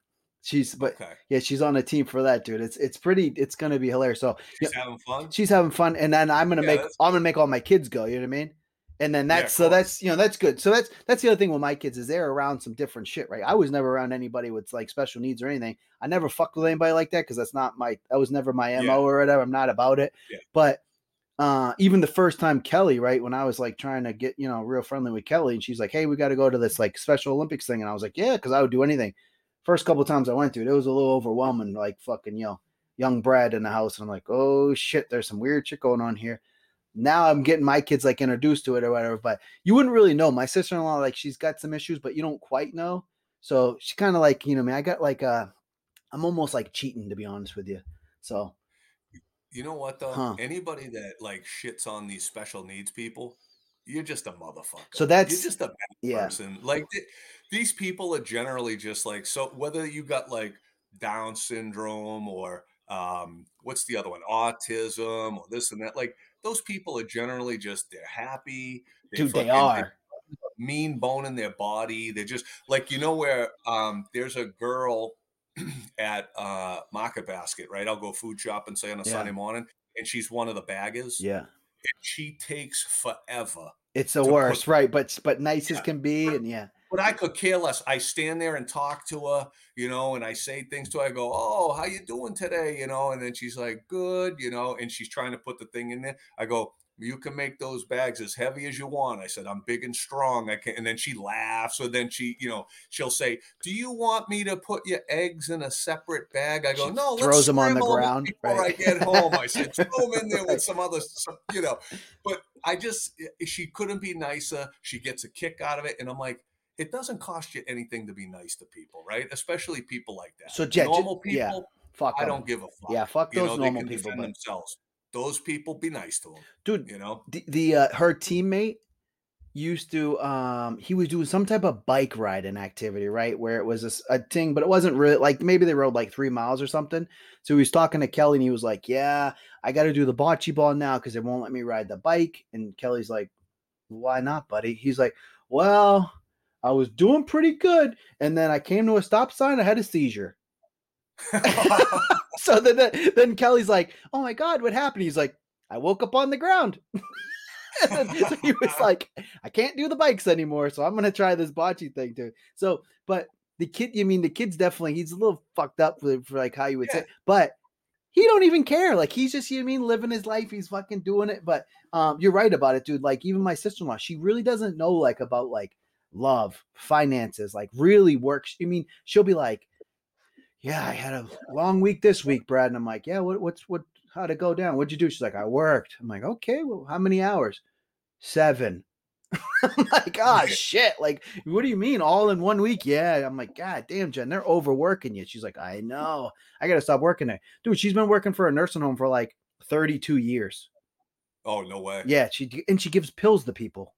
S2: she's but
S3: Okay.
S2: yeah she's on a team for that dude it's it's pretty it's gonna be hilarious so yeah,
S3: She's having fun.
S2: she's having fun and then i'm gonna
S3: Yeah,
S2: make i'm gonna make all my kids go you know what i mean and then that's
S3: of
S2: so that's you know that's good so that's that's the other thing with my kids is they're around some different shit right i was never around anybody with like special needs or anything i never fucked with anybody like that because that's not my that was never my mo
S3: Yeah.
S2: or whatever i'm not about it
S3: Yeah.
S2: but uh even the first time kelly right when i was like trying to get you know real friendly with kelly and she's like hey we got to go to this like special olympics thing and i was like yeah because i would do anything. First couple times i went to it it was a little overwhelming like fucking you know young brad in the house and i'm like oh shit there's some weird shit going on here. Now i'm getting my kids like introduced to it or whatever but you wouldn't really know. My sister-in-law like she's got some issues but you don't quite know. So she kind of like you know man i got like uh i'm almost like cheating to be honest with you. So
S3: You know what though?
S2: Huh.
S3: Anybody that like shits on these special needs people, you're just a motherfucker.
S2: So that's-
S3: you're just a bad
S2: yeah
S3: person. Like th- these people are generally just like so. Whether you got like Down syndrome or um, what's the other one, autism or this and that, like those people are generally just they're happy.
S2: dude they are
S3: mean bone in their body. They're just like you know where um there's a girl at uh Market Basket, right? I'll go food shopping say on a
S2: Yeah.
S3: Sunday morning, and she's one of the baggers.
S2: yeah
S3: And she takes forever.
S2: it's the
S3: to put-
S2: worst right but but nice as can be and yeah
S3: But I could care less. I stand there and talk to her, you know, and I say things to her. I go, "Oh, how you doing today?" You know, and then she's like, "Good," you know, and she's trying to put the thing in there. I go, "You can make those bags as heavy as you want." I said, "I'm big and strong." I can, and then she laughs. So then she, you know, she'll say, "Do you want me to put your eggs in a separate bag?" I go,
S2: She
S3: "No." let's
S2: throws 'em on the ground,
S3: before
S2: right.
S3: I get home. I said, "Throw them in there with some other, some, you know." But I just, eh, eh, she couldn't be nicer. She gets a kick out of it, and I'm like it doesn't cost you anything to be nice to people, right? Especially people like that.
S2: So, Jet,
S3: normal people,
S2: yeah, fuck
S3: I don't give a fuck.
S2: yeah fuck
S3: you
S2: those
S3: know, they
S2: normal
S3: can
S2: people but
S3: themselves. Those people, be nice to them.
S2: dude
S3: You know,
S2: the, the uh her teammate used to um he was doing some type of bike riding activity right where it was a thing but it wasn't really like maybe they rode like three miles or something. So he was talking to kelly and he was like yeah i got to do the bocce ball now because they won't let me ride the bike. And kelly's like why not buddy? He's like well i was doing pretty good and then i came to a stop sign i had a seizure so then, then kelly's like oh my god what happened he's like i woke up on the ground then- so he was like, I can't do the bikes anymore, so I'm gonna try this bocce thing too. So, but the kid, you mean the kid's definitely he's a little fucked up for, for like how you would
S3: Yeah.
S2: say, but he don't even care. Like he's just you know I mean living his life. He's fucking doing it. But um, you're right about it, dude. Like even my sister in law, she really doesn't know like about like love, finances, like really works. I mean, she'll be like, "Yeah, I had a long week this week, Brad," and I'm like, "Yeah, what, what's what? How'd it go down? What'd you do?" She's like, "I worked." I'm like, "Okay, well, how many hours?" Seven. I'm like, oh shit! Like, what do you mean all in one week? Yeah, I'm like, God damn, Jen, they're overworking you. She's like, I know. I gotta stop working there, dude. She's been working for a nursing home for like 32 years.
S3: oh no way.
S2: Yeah, she and she gives pills to people.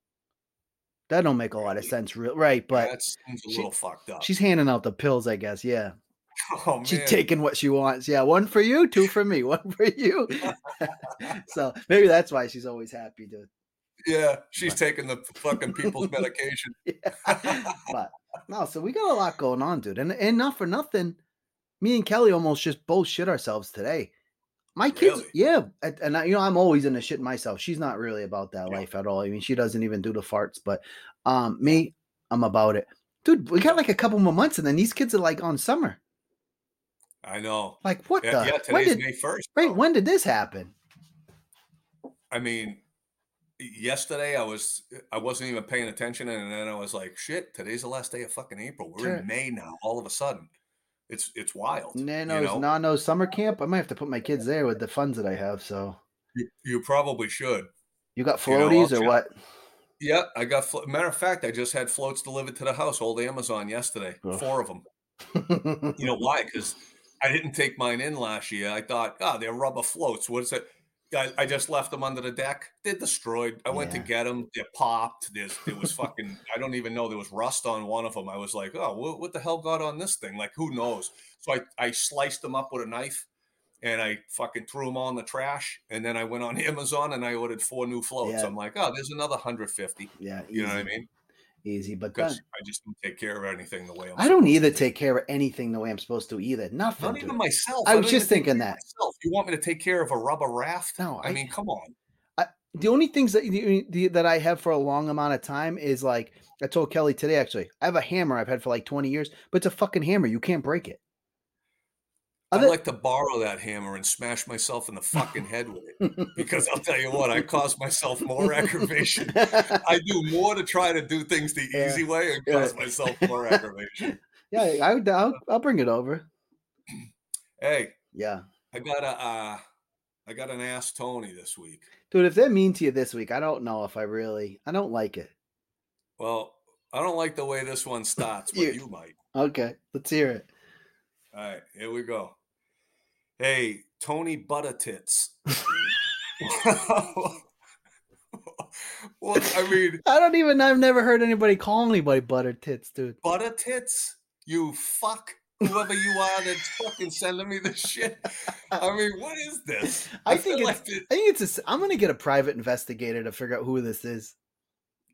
S2: That don't make a lot of sense, real right? But
S3: that seems a
S2: she-
S3: little fucked up.
S2: she's handing out the pills, I guess. Yeah,
S3: oh man.
S2: she's taking what she wants. Yeah, one for you, two for me, one for you. so maybe that's why she's always happy to
S3: yeah, she's taking the fucking people's medication.
S2: Yeah. but no, so we got a lot going on, dude. And and not for nothing, me and Kelly almost just both shit ourselves today. My kids,
S3: Really?
S2: yeah, and, I, you know, I'm always into shit myself. She's not really about that
S3: Yeah.
S2: life at all. I mean, she doesn't even do the farts, but um, me, I'm about it, dude. We got like a couple more months, and then these kids are like on summer.
S3: I know.
S2: Like, what
S3: Yeah,
S2: the?
S3: yeah today's
S2: did,
S3: May first.
S2: right? When did this happen?
S3: I mean, yesterday I was I wasn't even paying attention, and then I was like, "Shit, today's the last day of fucking April. We're
S2: Sure.
S3: in May now. All of a sudden, it's it's wild.
S2: Nano's
S3: you know?
S2: Nano summer camp. I might have to put my kids there with the funds that I have. So
S3: You, you probably should.
S2: you got
S3: You know,
S2: floaties or what?
S3: Yeah, I got. Flo- Matter of fact, I just had floats delivered to the house, old Amazon yesterday. Four of them. You know why? Because I didn't take mine in last year. I thought, oh, they're rubber floats. What is it? I, I just left them under the deck. They're destroyed. I went to get them. They're popped. There's there was fucking. I don't even know there was rust on one of them. I was like, oh, what, what the hell got on this thing? Like, who knows? So I I sliced them up with a knife, and I fucking threw them all in the trash. And then I went on Amazon and I ordered four new floats.
S2: Yeah.
S3: I'm like, oh, there's another hundred fifty.
S2: yeah,
S3: You know what I mean?
S2: Easy, but
S3: Because
S2: then,
S3: I just don't take care of anything the way I'm.
S2: I don't either
S3: to.
S2: take care of anything the way I'm supposed to either. Nothing.
S3: Not
S2: dude.
S3: even myself.
S2: I
S3: don't
S2: was just thinking that.
S3: myself. You want me to take care of a rubber raft?
S2: No,
S3: I,
S2: I-
S3: mean, come on.
S2: the only things that the, uh, the, that I have for a long amount of time is like I told Kelly today. Actually, I have a hammer I've had for like 20 years, but it's a fucking hammer. You can't break it.
S3: I'd like to borrow that hammer and smash myself in the fucking head with it. Because I'll tell you what, I cause myself more aggravation. I do more to try to do things the
S2: Yeah.
S3: easy way and
S2: Yeah.
S3: cause myself more aggravation.
S2: yeah, I would. I'll, I'll bring it over.
S3: Hey,
S2: Yeah,
S3: I got a, uh, I got an ask Tony this week.
S2: dude. If they're mean to you this week, I don't know if I really. I don't like it.
S3: Well, I don't like the way this one starts, but
S2: You-
S3: you might.
S2: Okay, let's hear it.
S3: All right, here we go. Hey, Tony Buttertits. well, I mean,
S2: I don't even. I've never heard anybody call anybody butter tits, dude.
S3: Buttertits, you fuck, whoever you are that's fucking sending me this shit. I mean, what is this?
S2: I think it's.
S3: like it-
S2: I think it's. A, I'm gonna get a private investigator to figure out who this is.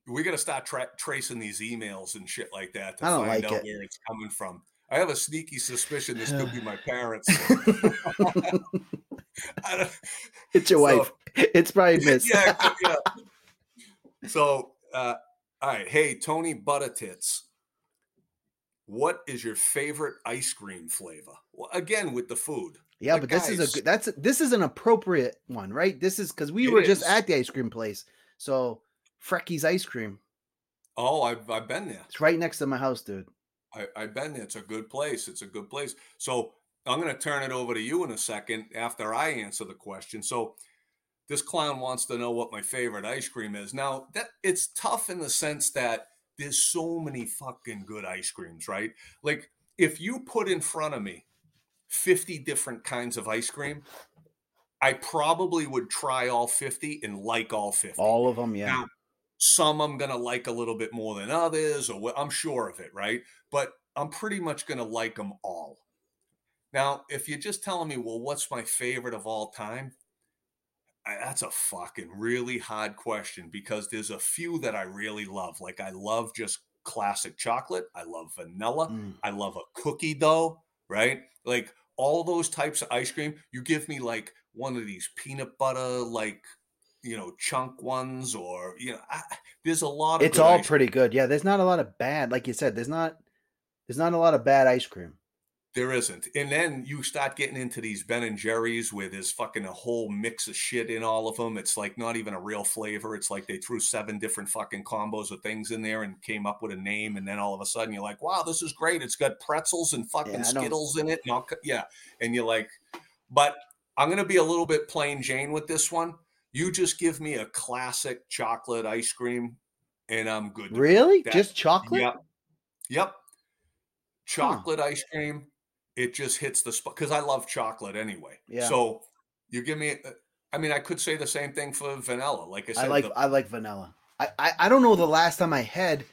S3: we got to start tra- tracing these emails and shit like that to
S2: I don't
S3: find
S2: like
S3: out
S2: it.
S3: where it's coming from. I have a sneaky suspicion this could be my parents.
S2: It's your
S3: So-
S2: wife. It's probably Miss.
S3: yeah, yeah. So, uh, all right. Hey, Tony Buttertits, what is your favorite ice cream flavor? Well, again, with the food.
S2: Yeah,
S3: Like,
S2: but this is a good. That's this is an appropriate one, right? This is because we were just at the ice cream place. So Frecky's ice cream.
S3: Oh, I've, I've been there.
S2: It's right next to my house, dude.
S3: I, I've been there. It's a good place. It's a good place. So I'm going to turn it over to you in a second after I answer the question. So this clown wants to know what my favorite ice cream is. Now that it's tough in the sense that there's so many fucking good ice creams, right? Like if you put in front of me 50 different kinds of ice cream, I probably would try all 50 and like all 50.
S2: All of them, yeah.
S3: Now, some I'm gonna like a little bit more than others, or what, I'm sure of it, right? But I'm pretty much gonna like them all. Now, if you're just telling me, well, what's my favorite of all time? That's a fucking really hard question because there's a few that I really love. Like I love just classic chocolate. I love vanilla.
S2: Mm.
S3: I love a cookie dough, right? Like all those types of ice cream. You give me like one of these peanut butter, like you know, chunk ones, or you know, I, there's a lot of.
S2: It's all
S3: ice
S2: pretty good. Yeah, there's not a lot of bad. Like you said, there's not there's not a lot of bad ice cream.
S3: There isn't. And then you start getting into these Ben and Jerry's where there's fucking a whole mix of shit in all of them. It's like not even a real flavor. It's like they threw seven different fucking combos of things in there and came up with a name. And then all of a sudden you're like, wow, this is great. It's got pretzels and fucking
S2: don't-
S3: Skittles in it. And all, yeah. And you're like, but I'm to be a little bit plain Jane with this one. You just give me a classic chocolate ice cream and I'm good.
S2: Really?
S3: That-
S2: Just chocolate?
S3: Yep. Yep. Chocolate ice cream. It just hits the spot because I love chocolate anyway.
S2: Yeah.
S3: So you give me. uh, I mean, I could say the same thing for vanilla. Like I said,
S2: I like
S3: the-
S2: I like vanilla. I, I I don't know the last time I had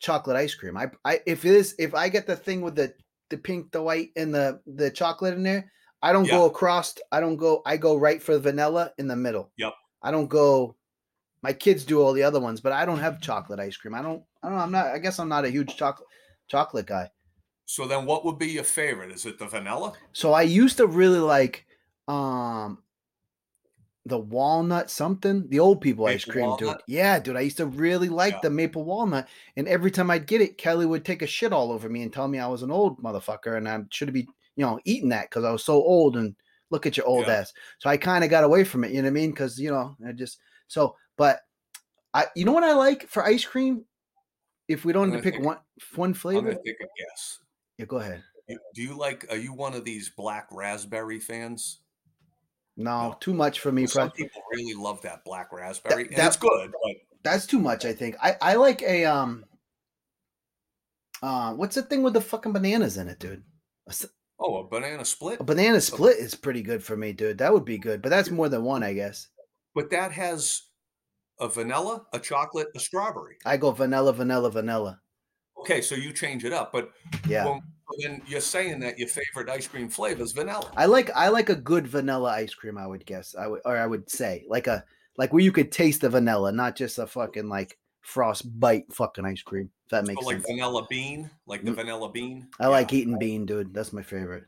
S2: chocolate ice cream. I I if it is if I get the thing with the the pink, the white, and the the chocolate in there, I don't go across. I don't go. I go right for vanilla in the middle.
S3: Yep.
S2: I don't go. My kids do all the other ones, but I don't have chocolate ice cream. I don't. I don't know. I'm not. I guess I'm not a huge chocolate chocolate guy.
S3: so then, what would be your favorite? Is it the vanilla?
S2: So I used to really like um the walnut something, the old people ice
S3: Maple
S2: cream, dude. Yeah, dude. I used to really like
S3: Yeah.
S2: the maple walnut. And every time I'd get it, Kelly would take a shit all over me and tell me I was an old motherfucker and I should be, you know, eating that because I was so old and look at your old
S3: Yeah.
S2: ass. So I kind of got away from it, you know what I mean? Because you know, I just so but I you know what I like for ice cream? If we don't have to pick
S3: take-
S2: one one
S3: I'm
S2: flavor,
S3: gonna take a guess.
S2: yeah, go ahead.
S3: Do you like? Are you one of these black raspberry fans?
S2: No,
S3: No.
S2: too much for me.
S3: Some people really love that black raspberry, and
S2: that-
S3: it's good. But
S2: That's too much, I think. I I like a um uh what's the thing with the fucking bananas in it, dude?
S3: Oh, a banana split.
S2: a banana oh. split is pretty good for me, dude. That would be good, but that's more than one, I guess.
S3: But that has a vanilla, a chocolate, a strawberry.
S2: I go vanilla, vanilla, vanilla.
S3: Okay, so you change it up, but
S2: Yeah.
S3: well, then you're saying that your favorite ice cream flavor is vanilla.
S2: I like I like a good vanilla ice cream, I would guess. I would or I would say like a like where you could taste the vanilla, not just a fucking like frost bite fucking ice cream. If that makes
S3: So like
S2: sense.
S3: vanilla bean, like the
S2: Mm.
S3: vanilla bean.
S2: I like eating bean, dude. That's my favorite.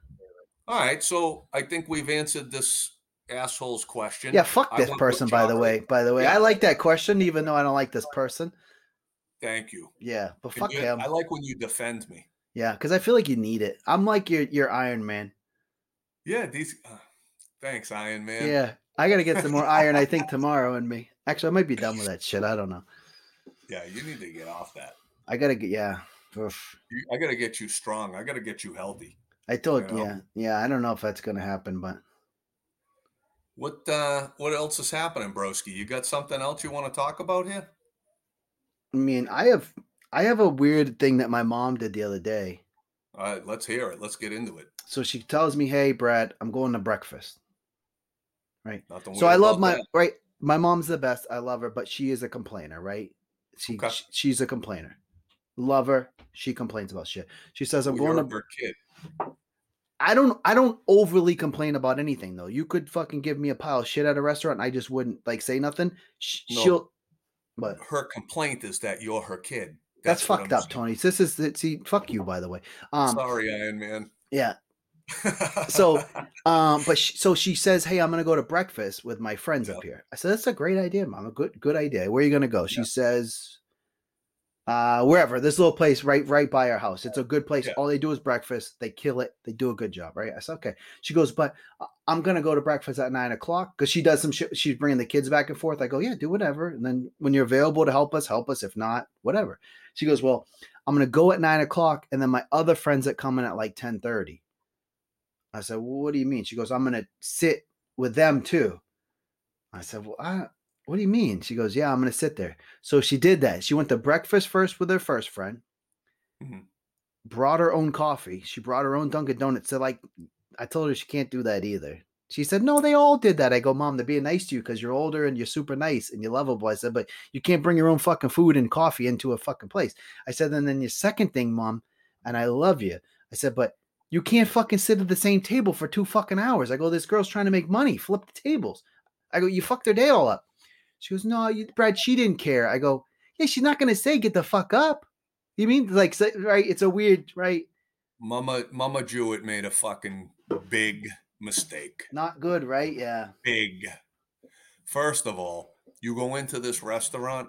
S3: All right, so I think we've answered this asshole's question.
S2: Yeah, fuck this person, by the way. By the way, I like that question, even though I don't like this person.
S3: Thank you.
S2: Yeah, but fuck
S3: you-
S2: him.
S3: I like when you defend me.
S2: Yeah, because I feel like you need it. I'm like your your Iron Man.
S3: Yeah, these. Uh, thanks, Iron Man.
S2: Yeah, I gotta get some more iron. I think tomorrow in me. Actually, I might be done with that shit. I don't know.
S3: Yeah, you need to get off that.
S2: I gotta get yeah. Oof.
S3: I got to get you strong. I got to get you healthy.
S2: I told
S3: You know?
S2: yeah yeah. I don't know if that's gonna happen, but
S3: What uh what else is happening, Broski? You got something else you want to talk about here?
S2: I mean, I have I have a weird thing that my mom did the other day.
S3: All right, let's hear it. Let's get into it.
S2: So she tells me, "Hey, Brad, I'm going to breakfast." Right. So I love my
S3: that.
S2: right. My mom's the best. I love her, but she is a complainer, right? She,
S3: Okay.
S2: sh- she's a complainer. Love her. She complains about shit. She says, "I'm
S3: Oh,
S2: going to."
S3: kid.
S2: I don't. I don't overly complain about anything though. You could fucking give me a pile of shit at a restaurant, and I just wouldn't like say nothing. Sh-
S3: No.
S2: She'll. But
S3: Her complaint is that you're her kid.
S2: that's,
S3: what
S2: fucked up, Tony. This is it see. Fuck you, by the way.
S3: saying.
S2: Um.
S3: Sorry, Iron Man.
S2: Yeah. So, Um, but she, so she says, "Hey, I'm gonna go to breakfast with my friends up here." I said, "That's a great idea, mom. A good, good idea. Where are you gonna go?" She
S3: Yeah.
S2: says, "Uh, wherever. This little place right, right by our house. It's a good place.
S3: Yeah.
S2: All they do is breakfast. They kill it. They do a good job, right?" I said, "Okay." She goes, "But uh, I'm gonna go to breakfast at nine o'clock because she does some shit. She's bringing the kids back and forth. I go, "Yeah, do whatever." And then when you're available to help us, help us. If not, whatever. She goes, "Well, I'm gonna go at nine o'clock, and then my other friends that come in at like ten ten thirty. I said, well, what do you mean? She goes, I'm going to sit with them too. I said, well, I, what do you mean? She goes, yeah, I'm going to sit there. So she did that. She went to breakfast first with her first friend,
S3: Mhm.
S2: brought her own coffee. She brought her own Dunkin' Donuts. So, like, I told her she can't do that either. She said, No, they all did that. I go, Mom, they're being nice to you because you're older and you're super nice and you're lovable. I said, But you can't bring your own fucking food and coffee into a fucking place. I said, And then your second thing, Mom, and I love you. I said, But you can't fucking sit at the same table for two fucking hours. I go, This girl's trying to make money. Flip the tables. I go, You fucked their day all up. She goes, No, you, Brad, she didn't care. I go, Yeah, she's not going to say, Get the fuck up. You mean like, right? It's a weird, right?
S3: Mama Mama Jewett made a fucking big mistake.
S2: Not good, right? Yeah.
S3: Big. First of all, you go into this restaurant,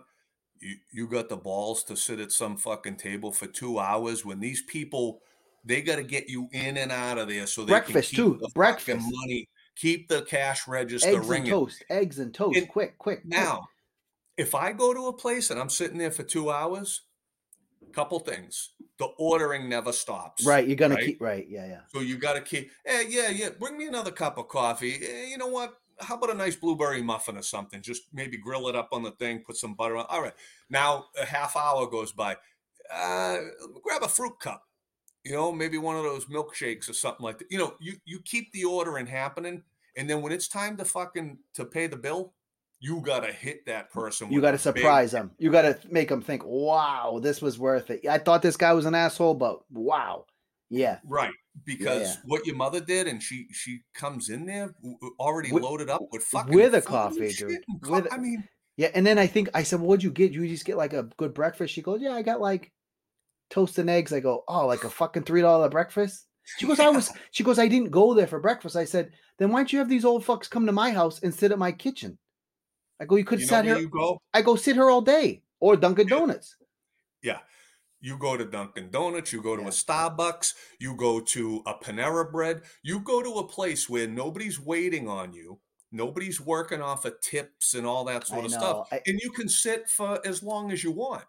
S3: you, you got the balls to sit at some fucking table for two hours when these people they got to get you in and out of there so they
S2: Breakfast,
S3: can keep
S2: too.
S3: the
S2: Breakfast.
S3: money, keep the cash register
S2: Eggs and toast. Eggs and toast.
S3: And
S2: quick, quick. quick.
S3: Now, if I go to a place and I'm sitting there for two hours, couple things. The ordering never stops.
S2: Right. You're going
S3: right?
S2: to keep, right. Yeah. Yeah.
S3: So you got to keep, eh, yeah, yeah, bring me another cup of coffee. Eh, you know what? How about a nice blueberry muffin or something? Just maybe grill it up on the thing, put some butter on. All right. Now a half hour goes by. Uh, grab a fruit cup. You know, maybe one of those milkshakes or something like that. You know, you you keep the ordering happening, and then when it's time to fucking to pay the bill, you gotta hit that person.
S2: You got to
S3: a big-
S2: surprise them. You got to make them think, wow, this was worth it. I thought this guy was an asshole, but wow. Yeah.
S3: Right, because
S2: yeah.
S3: what your mother did, and she she comes in there already
S2: With-
S3: loaded up with fucking
S2: with a coffee, dude.
S3: co-
S2: With-
S3: I mean,
S2: Yeah. And then I think I said, well, what'd you get? You just get like a good breakfast? She goes, yeah, I got like toast and eggs. I go, oh, like a fucking $3 breakfast? She goes, I was, she goes, I didn't go there for breakfast. I said, then why don't you have these old fucks come to my house and sit at my kitchen? I go, you could
S3: you
S2: sit here.
S3: you go.
S2: I go sit here all day or Dunkin'. Donuts.
S3: Yeah, you go to Dunkin' Donuts, you go to
S2: Yeah.
S3: a Starbucks, you go to a Panera Bread, you go to a place where nobody's waiting on you. Nobody's working off of tips and all that sort
S2: I
S3: of
S2: know.
S3: stuff.
S2: I-
S3: and you can sit for as long as you want.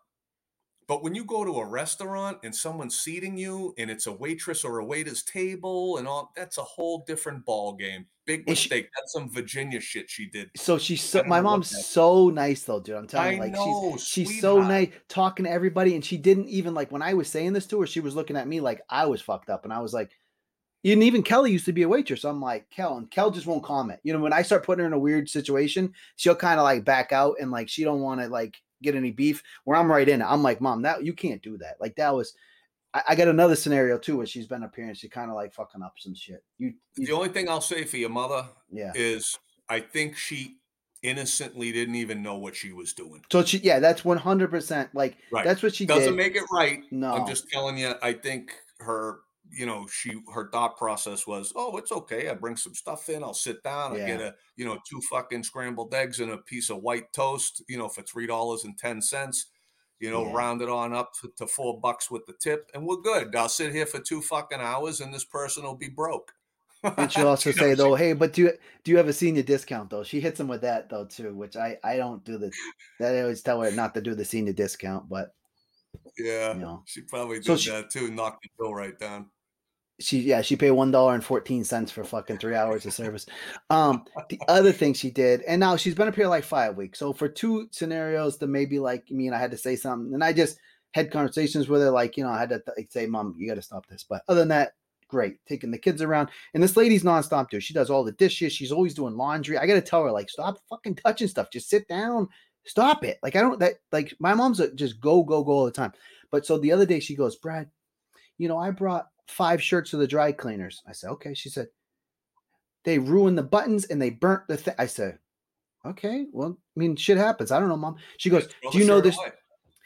S3: But when you go to a restaurant and someone's seating you and it's a waitress or a waiter's table and all that's a whole different ball game. Big
S2: And she-
S3: mistake. that's some Virginia shit she did.
S2: So she's so my mom's so nice though, dude. I'm telling you, like
S3: know,
S2: she's she's so nice talking to everybody, and she didn't even like when I was saying this to her, she was looking at me like I was fucked up, and I was like, and even Kelly used to be a waitress. So I'm like, Kel, and Kel just won't comment. You know, when I start putting her in a weird situation, she'll kind of like back out and like she don't want to like get any beef. Where I'm right in it, I'm like, Mom, that you can't do that. Like that was. I, I got another scenario too where she's been appearing. she kind of like fucking up some shit. You, you
S3: The only thing I'll say for your mother
S2: yeah.
S3: is I think she innocently didn't even know what she was doing.
S2: So she, yeah, that's 100 percent like
S3: Right.
S2: that's what she
S3: Doesn't
S2: did.
S3: make it right.
S2: no,
S3: I'm just telling you, I think her, you know, she her thought process was, oh, it's okay. I bring some stuff in, I'll sit down, I get a, you know, two fucking scrambled eggs and a piece of white toast, you know, for three dollars and ten cents. You know,
S2: Yeah.
S3: round it on up to, to four bucks with the tip, and we're good. I'll sit here for two fucking hours, and this person will be broke.
S2: And she'll also say though, hey, but do you do you have a senior discount though? She hits him with that though too, which I I don't do the. That I always tell her not to do the senior discount, but
S3: yeah,
S2: you know,
S3: she probably did
S2: So she-
S3: that too. Knocked the bill right down.
S2: She yeah she paid one dollar and fourteen cents for fucking three hours of service. Um, the other thing she did, and now she's been up here like five weeks. So for two scenarios, to maybe like me and I had to say something, and I just had conversations with her, like you know, I had to like, say, "Mom, you got to stop this." But other than that, great taking the kids around. And this lady's nonstop too. She does all the dishes. She's always doing laundry. I got to tell her like, stop fucking touching stuff. Just sit down. Stop it. Like I don't that like my mom's a, just go go go all the time. But so the other day she goes, Brad, you know, I brought five shirts to the dry cleaners. I said, okay. She said, they ruined the buttons and they burnt the thing. I said, okay, well, I mean, shit happens. I don't know, mom. She goes, do you know this?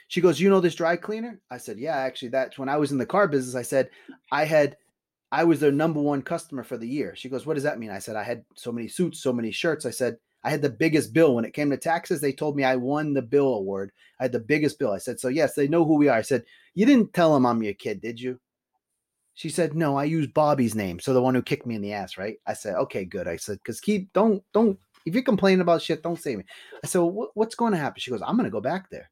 S2: She goes, you know this dry cleaner? I said, yeah, actually, that's when I was in the car business. I said, I had, I was their number one customer for the year. She goes, what does that mean? I said, I had so many suits, so many shirts. I said, I had the biggest bill when it came to taxes. They told me I won the bill award. I had the biggest bill. I said, so yes, they know who we are. I said, you didn't tell them I'm your kid, did you? She said, no, I use Bobby's name. So the one who kicked me in the ass, right? I said, okay, good. I said, because keep, don't, don't, if you're complaining about shit, don't say me. I said, well, what's going to happen? She goes, I'm going to go back there.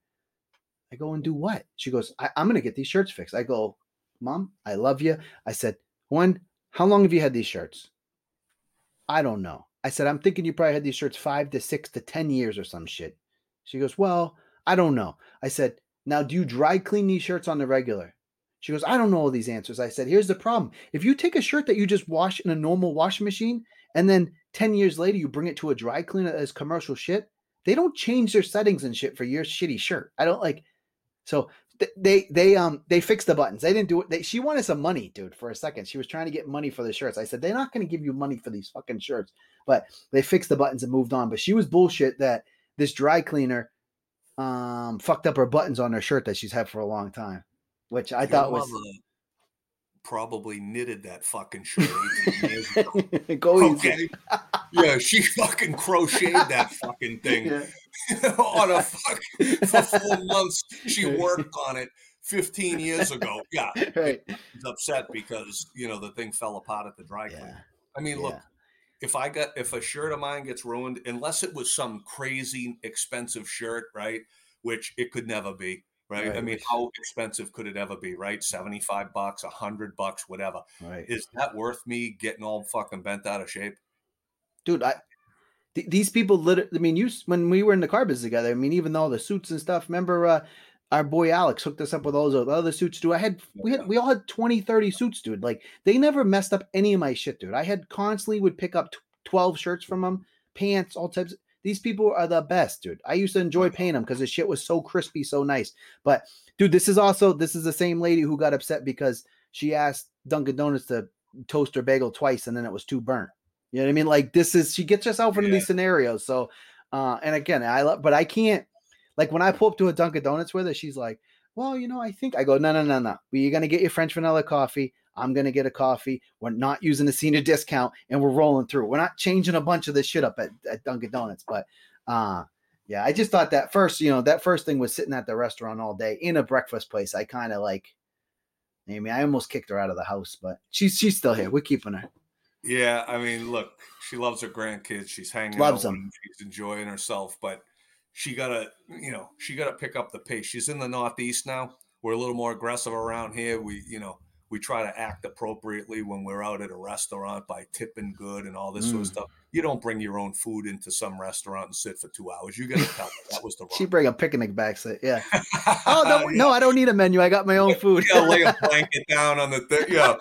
S2: I go and do what? She goes, I, I'm going to get these shirts fixed. I go, Mom, I love you. I said, one, how long have you had these shirts? I don't know. I said, I'm thinking you probably had these shirts five to six to 10 years or some shit. She goes, Well, I don't know. I said, Now, do you dry clean these shirts on the regular? She goes, I don't know all these answers. I said, Here's the problem. If you take a shirt that you just wash in a normal washing machine and then 10 years later you bring it to a dry cleaner as commercial shit they don't change their settings and shit for your shitty shirt. I don't like so th- they they um they fixed the buttons. They didn't do it. They, she wanted some money dude for a second. She was trying to get money for the shirts. I said they're not going to give you money for these fucking shirts. But they fixed the buttons and moved on. But she was bullshit that this dry cleaner um fucked up her buttons on her shirt that she's had for a long time which i
S3: Your
S2: thought was
S3: probably knitted that fucking shirt 18 years ago.
S2: go.
S3: Okay. Yeah, she fucking crocheted that fucking thing
S2: Yeah.
S3: on a fucking for four months. She worked on it 15 years ago. Yeah,
S2: right
S3: she's upset because you know the thing fell apart at the dry cleaner.
S2: yeah
S3: I mean, look, if I got if a shirt of mine gets ruined, unless it was some crazy expensive shirt, right? Which it could never be, right? I mean, how expensive could it ever be, right? Seventy five bucks, a hundred bucks, whatever.
S2: right
S3: Is that worth me getting all fucking bent out of shape?
S2: dude i th- these people literally i mean you when we were in the car business together i mean even though the suits and stuff remember uh our boy alex hooked us up with all those other suits dude i had we had we all had 20 30 suits dude like they never messed up any of my shit dude i had constantly would pick up tw 12 shirts from them pants all types these people are the best dude i used to enjoy paying them because the shit was so crispy so nice but dude this is also this is the same lady who got upset because she asked dunkin donuts to toast her bagel twice and then it was too burnt you know what I mean? Like this is she gets herself into
S3: Yeah.
S2: these scenarios. So uh and again, I love but I can't like when I pull up to a Dunkin' Donuts with her, she's like, Well, you know, I think I go, No, no, no, no. Well, you're gonna get your French vanilla coffee. I'm gonna get a coffee. We're not using the senior discount and we're rolling through. We're not changing a bunch of this shit up at, at Dunkin' Donuts. But uh yeah, I just thought that first, you know, that first thing was sitting at the restaurant all day in a breakfast place. I kind of like I mean, I almost kicked her out of the house, but she's she's still here. We're keeping her.
S3: Yeah, I mean, look, she loves her grandkids. She's hanging
S2: Loves
S3: out
S2: them.
S3: She's enjoying herself, but she gotta, you know, she gotta pick up the pace. She's in the Northeast now. We're a little more aggressive around here. We, you know, we try to act appropriately when we're out at a restaurant by tipping good and all this sort of
S2: Mm.
S3: stuff. You don't bring your own food into some restaurant and sit for two hours. You gotta tell them that was the wrong.
S2: She bring a picnic basket. Yeah. Oh no,
S3: Yeah,
S2: no, I don't need a menu. I got my own food.
S3: gotta lay a blanket down on the thing. Yeah.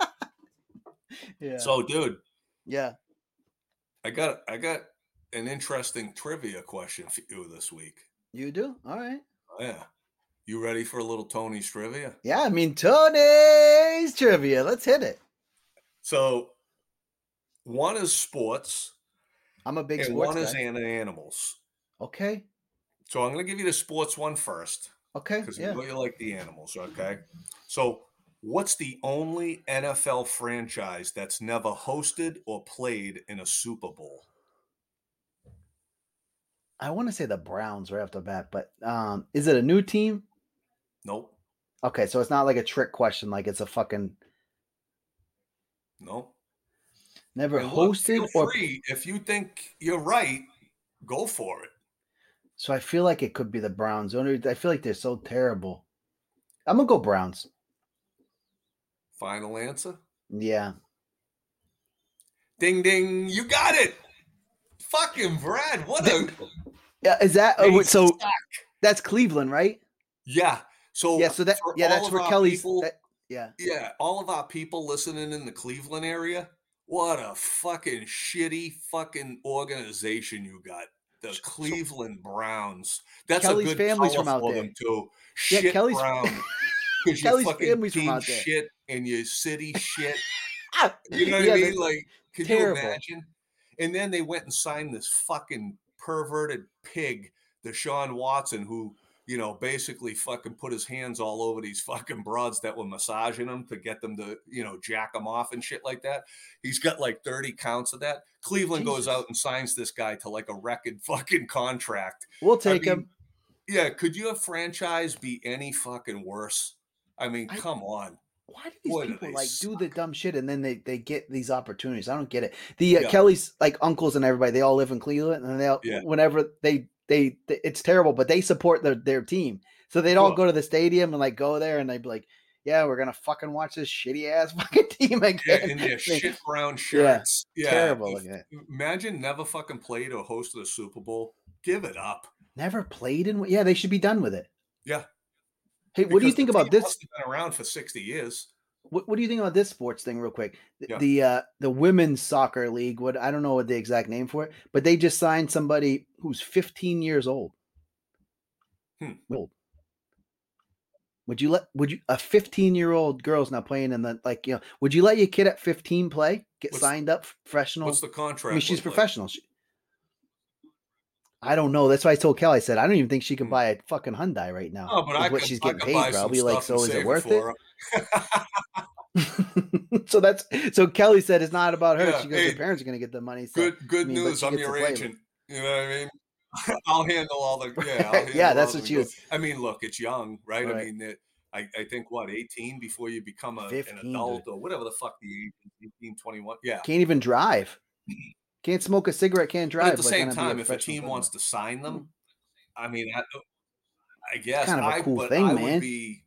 S2: yeah.
S3: So, dude,
S2: yeah.
S3: I got I got an interesting trivia question for you this week.
S2: You do? All right.
S3: Oh, yeah. You ready for a little Tony's trivia?
S2: Yeah, I mean Tony's trivia. Let's hit it.
S3: So one is sports
S2: I'm a big
S3: and
S2: sports
S3: one is
S2: guy.
S3: an- animals.
S2: Okay.
S3: So I'm going to give you the sports one first
S2: Okay.
S3: because
S2: Yeah.
S3: you know you like the animals, okay? So what's the only NFL franchise that's never hosted or played in a Super Bowl?
S2: I want to say the Browns right off the bat, but um, is it a new team?
S3: Nope.
S2: Okay, so it's not like a trick question, like it's a fucking
S3: Nope.
S2: never
S3: And look,
S2: hosted
S3: feel
S2: or
S3: free if you think you're right, go for it.
S2: so I feel like it could be the Browns. Only I feel like they're so terrible. I'm gonna go Browns.
S3: Final answer.
S2: Yeah.
S3: Ding ding, you got it. Fucking Brad, what a
S2: Yeah, is that oh, so that's Cleveland, right?
S3: yeah. So
S2: Yeah, so that yeah, that's where Kelly's
S3: people-
S2: that- yeah.
S3: yeah, all of our people listening in the Cleveland area, what a fucking shitty fucking organization you got. The Cleveland Browns. That's
S2: Kelly's
S3: a good
S2: family's from out there.
S3: too.
S2: Yeah,
S3: Shit
S2: Kelly's-
S3: Brown. Because your
S2: Kelly's
S3: fucking
S2: family's from
S3: team
S2: out there.
S3: shit and your city shit. You know what
S2: yeah,
S3: I mean? Like, could
S2: terrible.
S3: you imagine? And then they went and signed this fucking perverted pig, Deshaun Watson, who, you know, basically fucking put his hands all over these fucking broads that were massaging him to get them to, you know, jack them off and shit like that. He's got like 30 counts of that. Cleveland goes out and signs this guy to like a record fucking contract.
S2: We'll
S3: I
S2: take
S3: mean,
S2: him.
S3: Yeah, could your franchise be any fucking worse? I mean,
S2: I-
S3: come on.
S2: Why do these
S3: boy,
S2: people
S3: they
S2: like do the dumb shit and then they they get these opportunities? I don't get it. The uh,
S3: Yeah.
S2: Kelly's like uncles and everybody, they all live in Cleveland, and they all
S3: Yeah.
S2: whenever they they th- it's terrible, but they support their their team, so they'd all
S3: Sure.
S2: go to the stadium and like go there and they'd be like, yeah, we're gonna fucking watch this shitty ass fucking team
S3: Yeah,
S2: again.
S3: in their shit brown shirts. Yeah,
S2: terrible
S3: if-. Imagine never fucking played or hosted a Super Bowl. Give it up.
S2: Never played in. Yeah, they should be done with it.
S3: Yeah.
S2: Hey, what do you think about this?
S3: been around for 60 years.
S2: What, what do you think about this sports thing, real quick? The
S3: Yeah.
S2: the, uh, the women's soccer league. What I don't know what the exact name for it, but they just signed somebody who's 15 years old.
S3: Hmm.
S2: Old. Would you let? Would you a 15 year old girl's now playing in the like you know? Would you let your kid at 15 play get
S3: What's-
S2: signed up professional?
S3: What's the contract?
S2: I mean, she's
S3: like?
S2: professional. She, I don't know. That's why I told Kelly. I said I don't even think she can
S3: Hmm.
S2: buy a fucking Hyundai right now.
S3: Oh, but I
S2: what
S3: could,
S2: she's getting paid, probably. Like, so is it worth it? so that's so Kelly said it's not about her.
S3: Yeah,
S2: she goes,
S3: hey,
S2: her parents are going to get the money. So
S3: Good, good
S2: I mean,
S3: news. I'm your
S2: with-
S3: agent. You know what I mean? I'll handle all the yeah. I'll
S2: yeah, that's what you.
S3: I mean, look, it's young, right? I mean, it, I, I think what 18 before you become a, an
S2: 15,
S3: adult or whatever the fuck the age is, 18, 21. Yeah.
S2: Can't even drive. Can't smoke a cigarette. Can't drive.
S3: But at the same time, if a
S2: team
S3: team wants to sign them, I mean, I, I guess
S2: kind of a
S3: I,
S2: cool
S3: but
S2: thing,
S3: I
S2: man.
S3: would be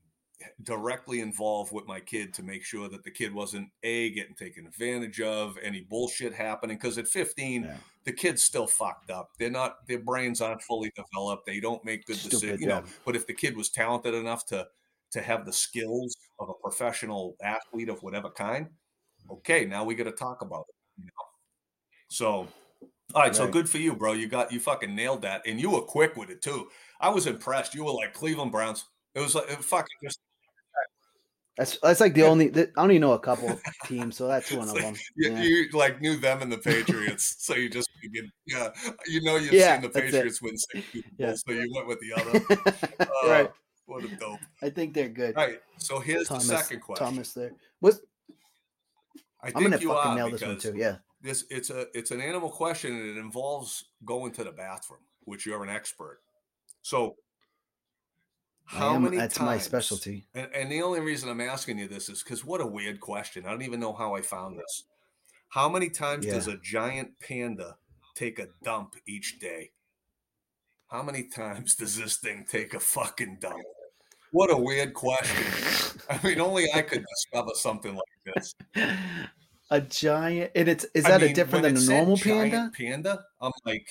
S3: directly involved with my kid to make sure that the kid wasn't a getting taken advantage of, any bullshit happening. Because at 15,
S2: Yeah.
S3: the kid's still fucked up. They're not. Their brains aren't fully developed. They don't make good
S2: Stupid,
S3: decisions. You know. But if the kid was talented enough to to have the skills of a professional athlete of whatever kind, okay, now we got to talk about it. You know? So, all right, so good for you, bro. You got you fucking nailed that, and you were quick with it too. I was impressed. You were like Cleveland Browns. It was like it fucking just
S2: That's that's like the only. The, I only know a couple teams, so that's one of
S3: like
S2: them.
S3: you,
S2: Yeah.
S3: you like knew them and the Patriots, so you just yeah, you know you've
S2: Yeah,
S3: seen the
S2: that's it.
S3: Patriots win six Super
S2: Yeah.
S3: So you went with the other. Uh,
S2: right.
S3: What a dope.
S2: I think they're good.
S3: All right, so here's
S2: Thomas,
S3: the second question.
S2: Thomas there. What's
S3: I
S2: I'm gonna fucking nail this one too. Yeah.
S3: This it's a it's an animal question and it involves going to the bathroom, which you're an expert. So how
S2: am-
S3: many
S2: that's my specialty.
S3: And, and the only reason I'm asking you this is because what a weird question. I don't even know how I found this. How many times
S2: Yeah.
S3: does a giant panda take a dump each day? How many times does this thing take a fucking dump? What a weird question. I mean, only I could discover something like this.
S2: A giant, and it's is
S3: I
S2: that a different than a normal panda?
S3: Panda. I'm like,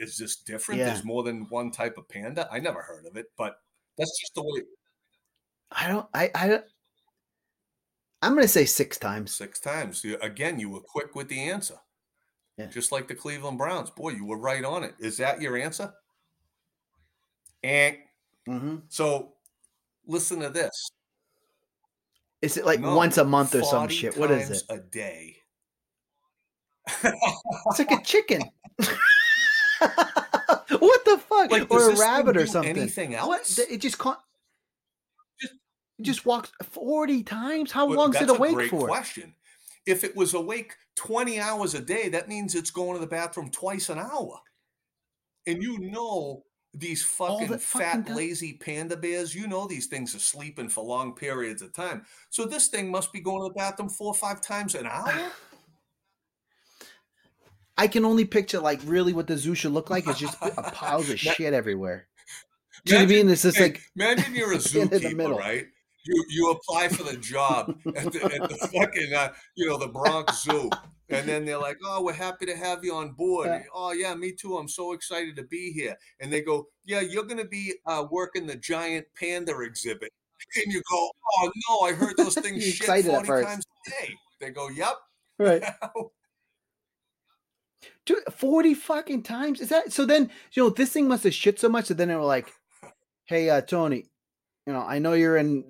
S3: is this different?
S2: Yeah.
S3: There's more than one type of panda. I never heard of it, but that's just the way.
S2: I don't. I. I. don't- I'm gonna say six times.
S3: Six times. Again, you were quick with the answer.
S2: Yeah.
S3: Just like the Cleveland Browns. Boy, you were right on it. Is that your answer? And
S2: hmm
S3: so, listen to this.
S2: Is it like
S3: No,
S2: once a month or some shit? What is it?
S3: A day.
S2: It's like a chicken. what the fuck?
S3: Like,
S2: or a rabbit or something?
S3: anything else?
S2: It just can't.
S3: Just-
S2: It just walks forty times. How
S3: But
S2: long's it
S3: that's a
S2: awake
S3: great
S2: for?
S3: question. If it was awake 20 hours a day, that means it's going to the bathroom twice an hour. And you know these fucking
S2: fucking
S3: fat,
S2: time?
S3: lazy panda bears, you know these things are sleeping for long periods of time. So this thing must be going to the bathroom four or five times an hour.
S2: I can only picture like really what the zoo should look like is just a piles of shit everywhere. Do you know what I mean? It's just like
S3: imagine you're a
S2: in the
S3: zookeeper,
S2: middle.
S3: right? You you apply for the job at the, at the fucking uh, you know the Bronx Zoo, and then they're like, "Oh, we're happy to have you on board."
S2: Yeah.
S3: Oh yeah, me too. I'm so excited to be here. And they go, "Yeah, you're going to be uh, working the giant panda exhibit." And you go, "Oh no, I heard those things shit forty
S2: first.
S3: times a day." They go, "Yep."
S2: right. Dude, 40 fucking times? Is that so then you know this thing must have shit so much that then they were like, Hey uh Tony, you know, I know you're in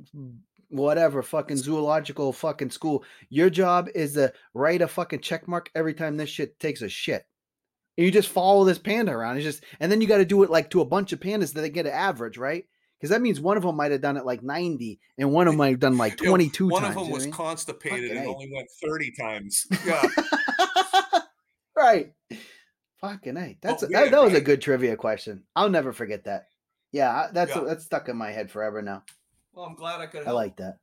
S2: whatever fucking zoological fucking school. Your job is to write a fucking check mark every time this shit takes a shit. And you just follow this panda around. It's just and then you got to do it like to a bunch of pandas that they get an average, right? Because that means one of them might have done it like 90 and one of them might have done like
S3: You know,
S2: 22
S3: One
S2: times.
S3: of them was
S2: I mean?
S3: constipated
S2: Fucking
S3: and
S2: A.
S3: only went thirty times. Yeah.
S2: right. Fucking a. That's oh,
S3: But
S2: that,
S3: weird,
S2: that was a good trivia question. I'll never forget that. Yeah, that's
S3: Yeah.
S2: that's stuck in my head forever now.
S3: well, I'm glad I could.
S2: I like that.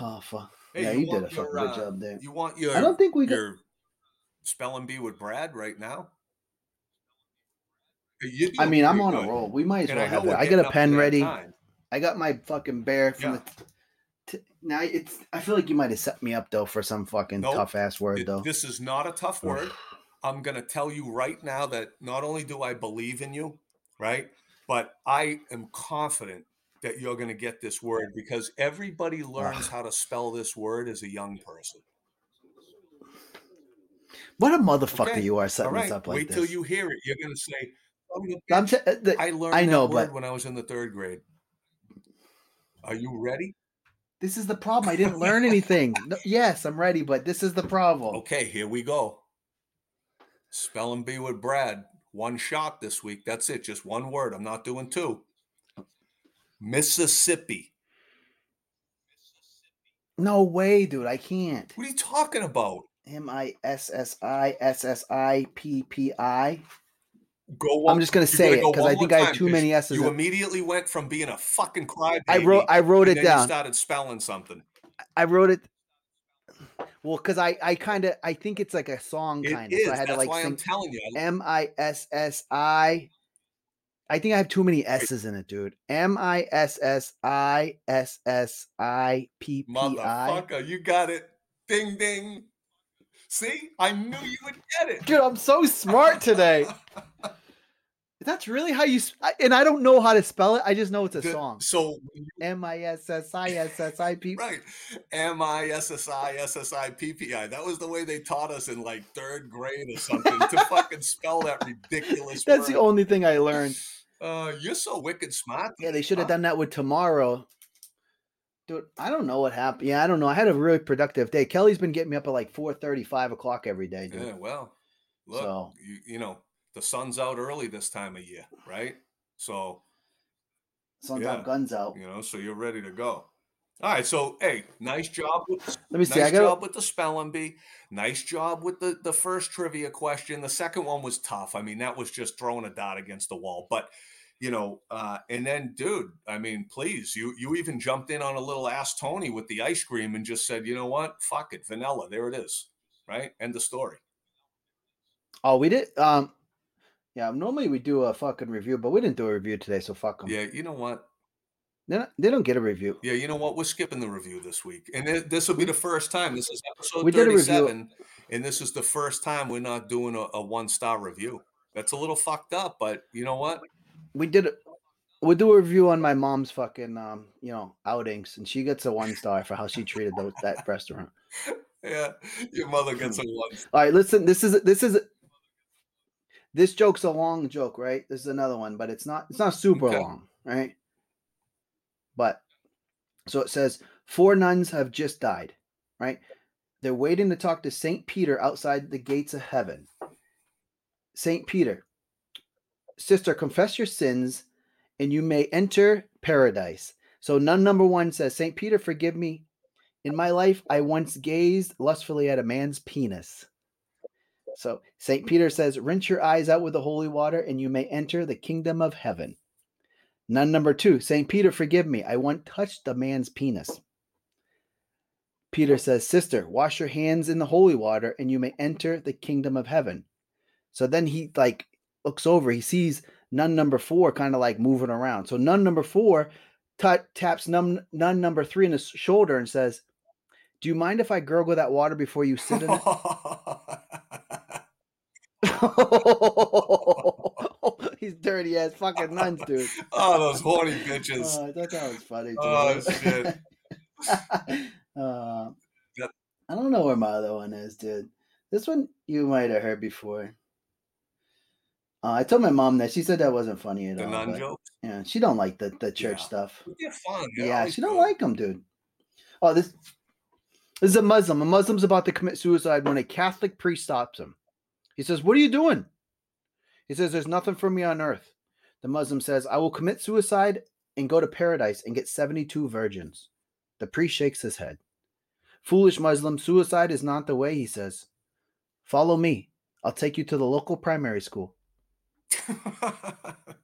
S2: Oh fuck.
S3: Hey,
S2: yeah,
S3: you
S2: you, did a
S3: your,
S2: fucking good
S3: uh,
S2: job there.
S3: You want your
S2: I don't think we got.
S3: your spelling bee with Brad right now?
S2: I mean, I'm on a roll. We might as
S3: And
S2: well have
S3: we're.
S2: I got a pen ready.
S3: time.
S2: I got my fucking bear from
S3: Yeah.
S2: the. T- now it's. I feel like you might have set me up though for some fucking
S3: Nope.
S2: tough ass word
S3: It-
S2: though.
S3: this is not a tough word. I'm going to tell you right now that not only do I believe in you, right, but I am confident that you're going to get this word because everybody learns how to spell this word as a young person.
S2: What a motherfucker
S3: Okay,
S2: you are setting
S3: right,
S2: this up like
S3: wait
S2: this.
S3: till you hear it. You're going to say, "Son of a
S2: I'm t- the-
S3: I learned
S2: I know,
S3: that word
S2: but
S3: when I was in the third grade." Are you ready?
S2: this is the problem. I didn't learn anything. No, yes, I'm ready, but this is the problem.
S3: Okay, here we go. Spelling bee with Brad. One shot this week. That's it. Just one word. I'm not doing two. Mississippi.
S2: No way, dude. I can't.
S3: What are you talking about?
S2: M I S S I S S I P P I.
S3: Go. One,
S2: I'm just gonna say it
S3: go
S2: 'cause
S3: one
S2: I think I have too many S's
S3: You immediately went from being a fucking crybaby.
S2: I wrote. I wrote it down.
S3: started spelling something.
S2: I wrote it. Well, because I I kind of I think it's like a song kind of. So I had to like
S3: why I'm telling you.
S2: M I S S I. I think I have too many S's in it, dude. M I S S I S S I P P I.
S3: Motherfucker, you got it. Ding ding. See, I knew you would get it.
S2: Dude, I'm so smart today. That's really how you. And I don't know how to spell it. I just know it's a
S3: The-
S2: song.
S3: So
S2: M I S S I S S I P.
S3: right, M I S S I S S I P P I. That was the way they taught us in like third grade or something to fucking spell that ridiculous.
S2: That's the only thing I learned.
S3: Uh, you're so wicked smart.
S2: Yeah, they should have
S3: huh?
S2: done that with tomorrow. Dude, I don't know what happened. Yeah, I don't know. I had a really productive day. Kelly's been getting me up at like 4 5 o'clock every day, dude.
S3: Yeah, well, look,
S2: So-
S3: you, you know, the sun's out early this time of year, right? So,
S2: Sun's
S3: yeah.
S2: out, guns out.
S3: you know, so you're ready to go. All right, so hey, nice job with the,
S2: Let me see.
S3: nice
S2: I got
S3: job with the spelling bee. Nice job with the the first trivia question. The second one was tough. I mean, that was just throwing a dot against the wall. But you know, uh, and then, dude, I mean, please, you you even jumped in on a little ask Tony with the ice cream and just said, you know what, fuck it, vanilla. There it is. Right. End the story.
S2: Oh, we did. Um, yeah. Normally we do a fucking review, but we didn't do a review today, so fuck them.
S3: Yeah, you know what?
S2: They don't, they don't get a review.
S3: Yeah, you know what? We're skipping the review this week, and it, this will be the first time. This is episode
S2: We did a review.
S3: thirty-seven, and this is the first time we're not doing a, a one-star review. That's a little fucked up, but you know what?
S2: We did. it. We'll do a review on my mom's fucking um, you know, outings, and she gets a one star for how she treated those, that restaurant.
S3: Yeah, your mother gets a one.
S2: All right, listen. This is this is this joke's a long joke, right? This is another one, but it's not it's not super
S3: Okay.
S2: long, right? But so it says four nuns have just died, right? They're waiting to talk to Saint Peter outside the gates of heaven. Saint Peter, sister, confess your sins, and you may enter paradise. So nun number one says, Saint Peter, forgive me. In my life, I once gazed lustfully at a man's penis. So St. Peter says, rinse your eyes out with the holy water and you may enter the kingdom of heaven. Nun number two, St. Peter, forgive me. I once touched a man's penis. Peter says, Sister, wash your hands in the holy water and you may enter the kingdom of heaven. So then he like looks over, he sees nun number four kind of like moving around. So nun number four ta- taps nun, nun number three in the shoulder and says, Do you mind if I gurgle that water before you sit in it? He's dirty ass fucking nuns, dude.
S3: oh, those horny bitches.
S2: Oh, I thought that was funny. Dude.
S3: Oh, shit.
S2: uh,
S3: Yep.
S2: I don't know where my other one is, dude. This one you might have heard before. Uh, I told my mom that she said that wasn't funny at
S3: the
S2: all.
S3: nun
S2: but,
S3: joke.
S2: Yeah, she don't like the, the church
S3: Yeah.
S2: stuff.
S3: They're fun.
S2: Yeah, she don't like them, dude. Oh, this this is a Muslim. A Muslim's about to commit suicide when a Catholic priest stops him. He says, "What are you doing?" He says, "There's nothing for me on earth." The Muslim says, "I will commit suicide and go to paradise and get 72 virgins." The priest shakes his head. Foolish Muslim, suicide is not the way, he says. Follow me. I'll take you to the local primary school.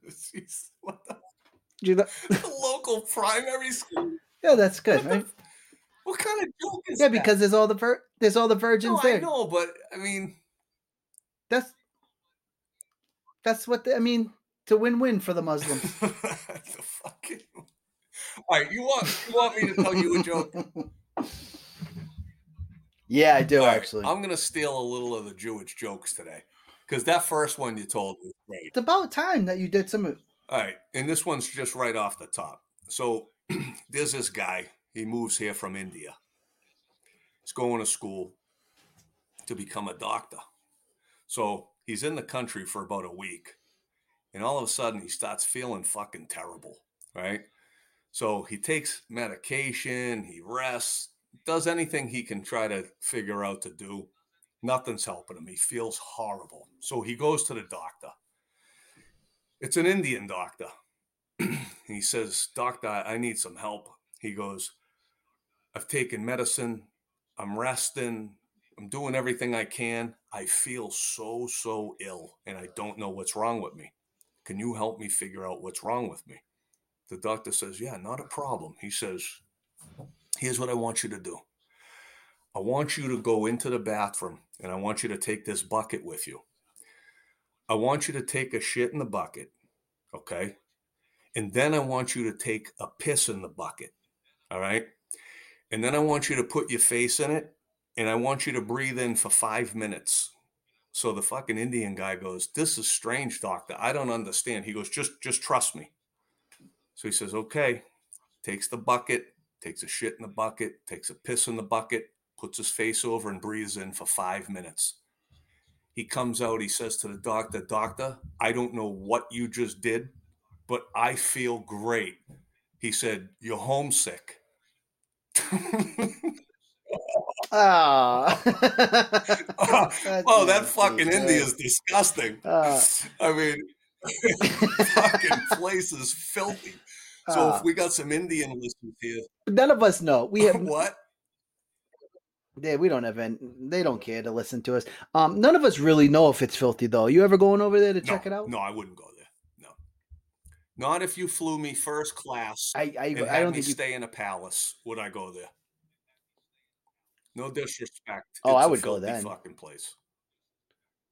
S3: Jeez, what the,
S2: you know-
S3: the local primary school?
S2: Yeah, that's good,
S3: What
S2: right?
S3: f- What kind of joke is
S2: Yeah,
S3: that?
S2: Yeah, because there's all the vir- there's all the virgins
S3: no, I
S2: there.
S3: know, but I mean,
S2: That's that's what the, I mean. It's a win-win for the Muslims.
S3: the fucking. All right, you want you want me to tell you a joke?
S2: yeah, I do
S3: All right,
S2: actually.
S3: I'm gonna steal a little of the Jewish jokes today because that first one you told was great.
S2: it's about time that you did some. of-
S3: All right, and this one's just right off the top. So there's this guy. He moves here from India. He's going to school to become a doctor. So he's in the country for about a week. And all of a sudden, he starts feeling fucking terrible, right? So he takes medication, he rests, does anything he can try to figure out to do. Nothing's helping him. He feels horrible. So he goes to the doctor. It's an Indian doctor. he says, Doctor, I need some help. He goes, I've taken medicine. I'm resting. I'm doing everything I can. I feel so, so ill, and I don't know what's wrong with me. Can you help me figure out what's wrong with me? The doctor says, Yeah, not a problem. He says, Here's what I want you to do I want you to go into the bathroom and I want you to take this bucket with you. I want you to take a shit in the bucket, okay? And then I want you to take a piss in the bucket, all right? And then I want you to put your face in it and I want you to breathe in for five minutes. So the fucking Indian guy goes, This is strange, doctor. I don't understand. He goes, Just just trust me. So he says, Okay, takes the bucket, takes a shit in the bucket, takes a piss in the bucket, puts his face over and breathes in for five minutes. He comes out, he says to the doctor, Doctor, I don't know what you just did, but I feel great. He said, You're homesick.
S2: Ah.
S3: oh, that fucking India is disgusting.
S2: Uh,
S3: I mean, fucking place is filthy. So
S2: Ah.
S3: if we got some Indian listeners here,
S2: none of us know. We have
S3: what?
S2: Yeah, we don't have any, they don't care to listen to us. Um, none of us really know if it's filthy though. You ever going over there to check it out?
S3: No, I wouldn't go there. No, not if you flew me first class
S2: I I, I don't
S3: me
S2: think you.
S3: stay in a palace. Would I go there? No disrespect.
S2: Oh, I
S3: It's a
S2: would go then.
S3: Fucking place.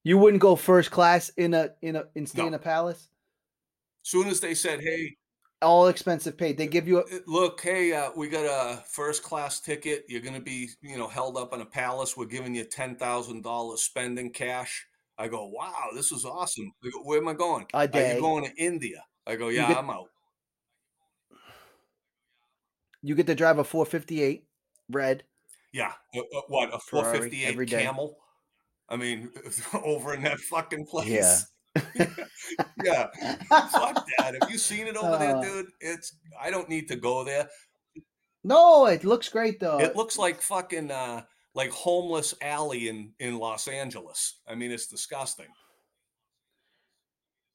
S2: You wouldn't go first class in a in a in stay in a palace.
S3: Soon as they said, "Hey,
S2: All expensive paid. They give you a
S3: Uh, look, hey, uh, we got a first class ticket. You're going to be, you know, held up in a palace. We're giving you ten thousand dollars spending cash. I go, wow, this is awesome. Go, Where am I going?
S2: A
S3: Are you going to India? I go, yeah,
S2: get-
S3: I'm out.
S2: you get to drive a 458 red.
S3: Yeah, uh, uh, what a
S2: Ferrari
S3: 458. Camel? I mean, over in that fucking place.
S2: Yeah.
S3: yeah. Fuck that. Have you seen it over
S2: Uh,
S3: there, dude? It's. I don't need to go there.
S2: No, it looks great though.
S3: It looks like fucking uh like homeless alley in in Los Angeles. I mean, it's disgusting.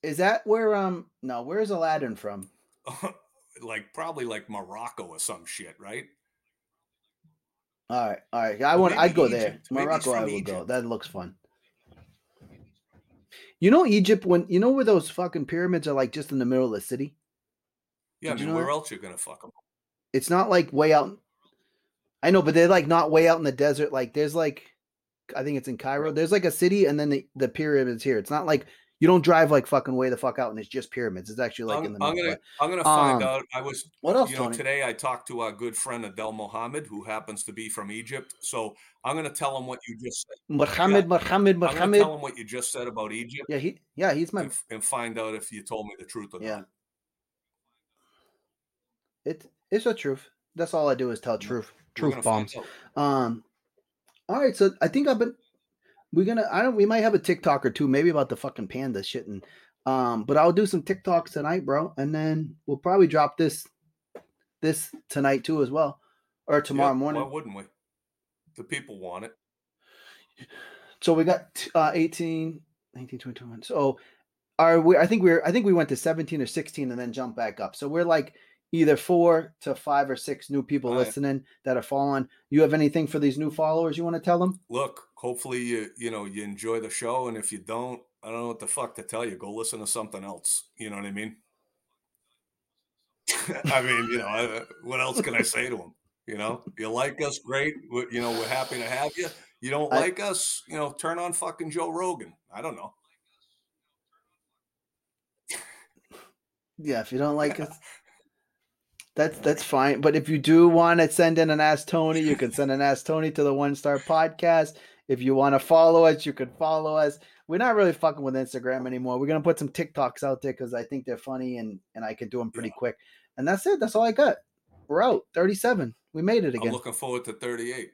S2: Is that where um no, where's Aladdin from?
S3: like probably like Morocco or some shit, right?
S2: All right, all right. I want.
S3: maybe
S2: I'd go there.
S3: Egypt. Maybe
S2: Morocco, I will go. That looks fun. You know Egypt when you know where those fucking pyramids are like just in the middle of the city.
S3: Yeah, I
S2: Did you
S3: mean,
S2: know
S3: where
S2: that?
S3: else you're gonna fuck them?
S2: It's not like way out. I know, but they're like not way out in the desert. Like there's like, I think it's in Cairo. There's like a city, and then the the pyramids here. It's not like you don't drive like fucking way the fuck out, and it's just pyramids. It's actually like
S3: I'm,
S2: in the
S3: I'm
S2: middle.
S3: gonna I'm gonna find
S2: um,
S3: out. I was
S2: What else,
S3: you know
S2: Tony?
S3: today I talked to our good friend Adel Mohammed, who happens to be from Egypt. So I'm gonna tell him what you just said.
S2: Muhammad, Muhammad,
S3: I'm gonna tell him what you just said about Egypt
S2: Yeah, he. Yeah, he's my.
S3: and, and find out if you told me the truth or
S2: Yeah.
S3: not.
S2: It it's the truth. That's all I do is tell truth.
S3: We're
S2: Truth bombs. Um. All right, so I think I've been. We're gonna. I don't. We might have a TikTok or two, maybe about the fucking panda shit, and um. But I'll do some TikToks tonight, bro, and then we'll probably drop this, this tonight too as well, or tomorrow morning.
S3: Why wouldn't we? The people want it.
S2: So we got t- uh 18, 19, 20, 21. So are we I think we're I think we went to 17 or 16 and then jump back up. So we're like either four to five or six new people
S3: All right.
S2: listening that are following. You have anything for these new followers you want to tell them?
S3: Look, hopefully you you know you enjoy the show, and if you don't, I don't know what the fuck to tell you. Go listen to something else. You know what I mean? I mean, you know, I, what else can I say to them? You know, you like us, great. we you know, we're happy to have you. You don't
S2: I-
S3: like us, you know, turn on fucking Joe Rogan. I don't know.
S2: Yeah, if you don't like us, that's that's fine. But if you do want to send in an Ask Tony, you can send an Ask Tony to the One Star Podcast. If you want to follow us, you can follow us. We're not really fucking with Instagram anymore. We're gonna put some TikToks out there because I think they're funny and and I can do them pretty
S3: Yeah.
S2: quick. And that's it. That's all I got. We're out. 37. We made it again.
S3: I'm looking forward to 38.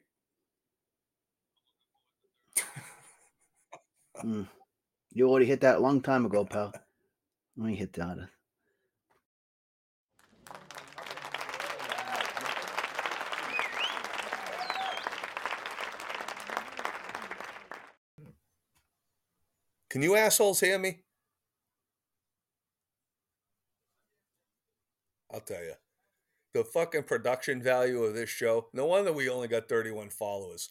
S2: Mm. You already hit that a long time ago, pal. Let me hit that.
S3: Can you assholes hear me? I'll tell you. The fucking production value of this show. No wonder we only got 31 followers.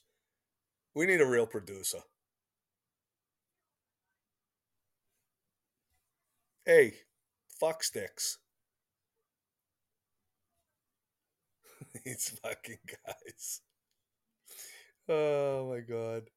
S3: We need a real producer. Hey, fuck sticks. These fucking guys. Oh my god.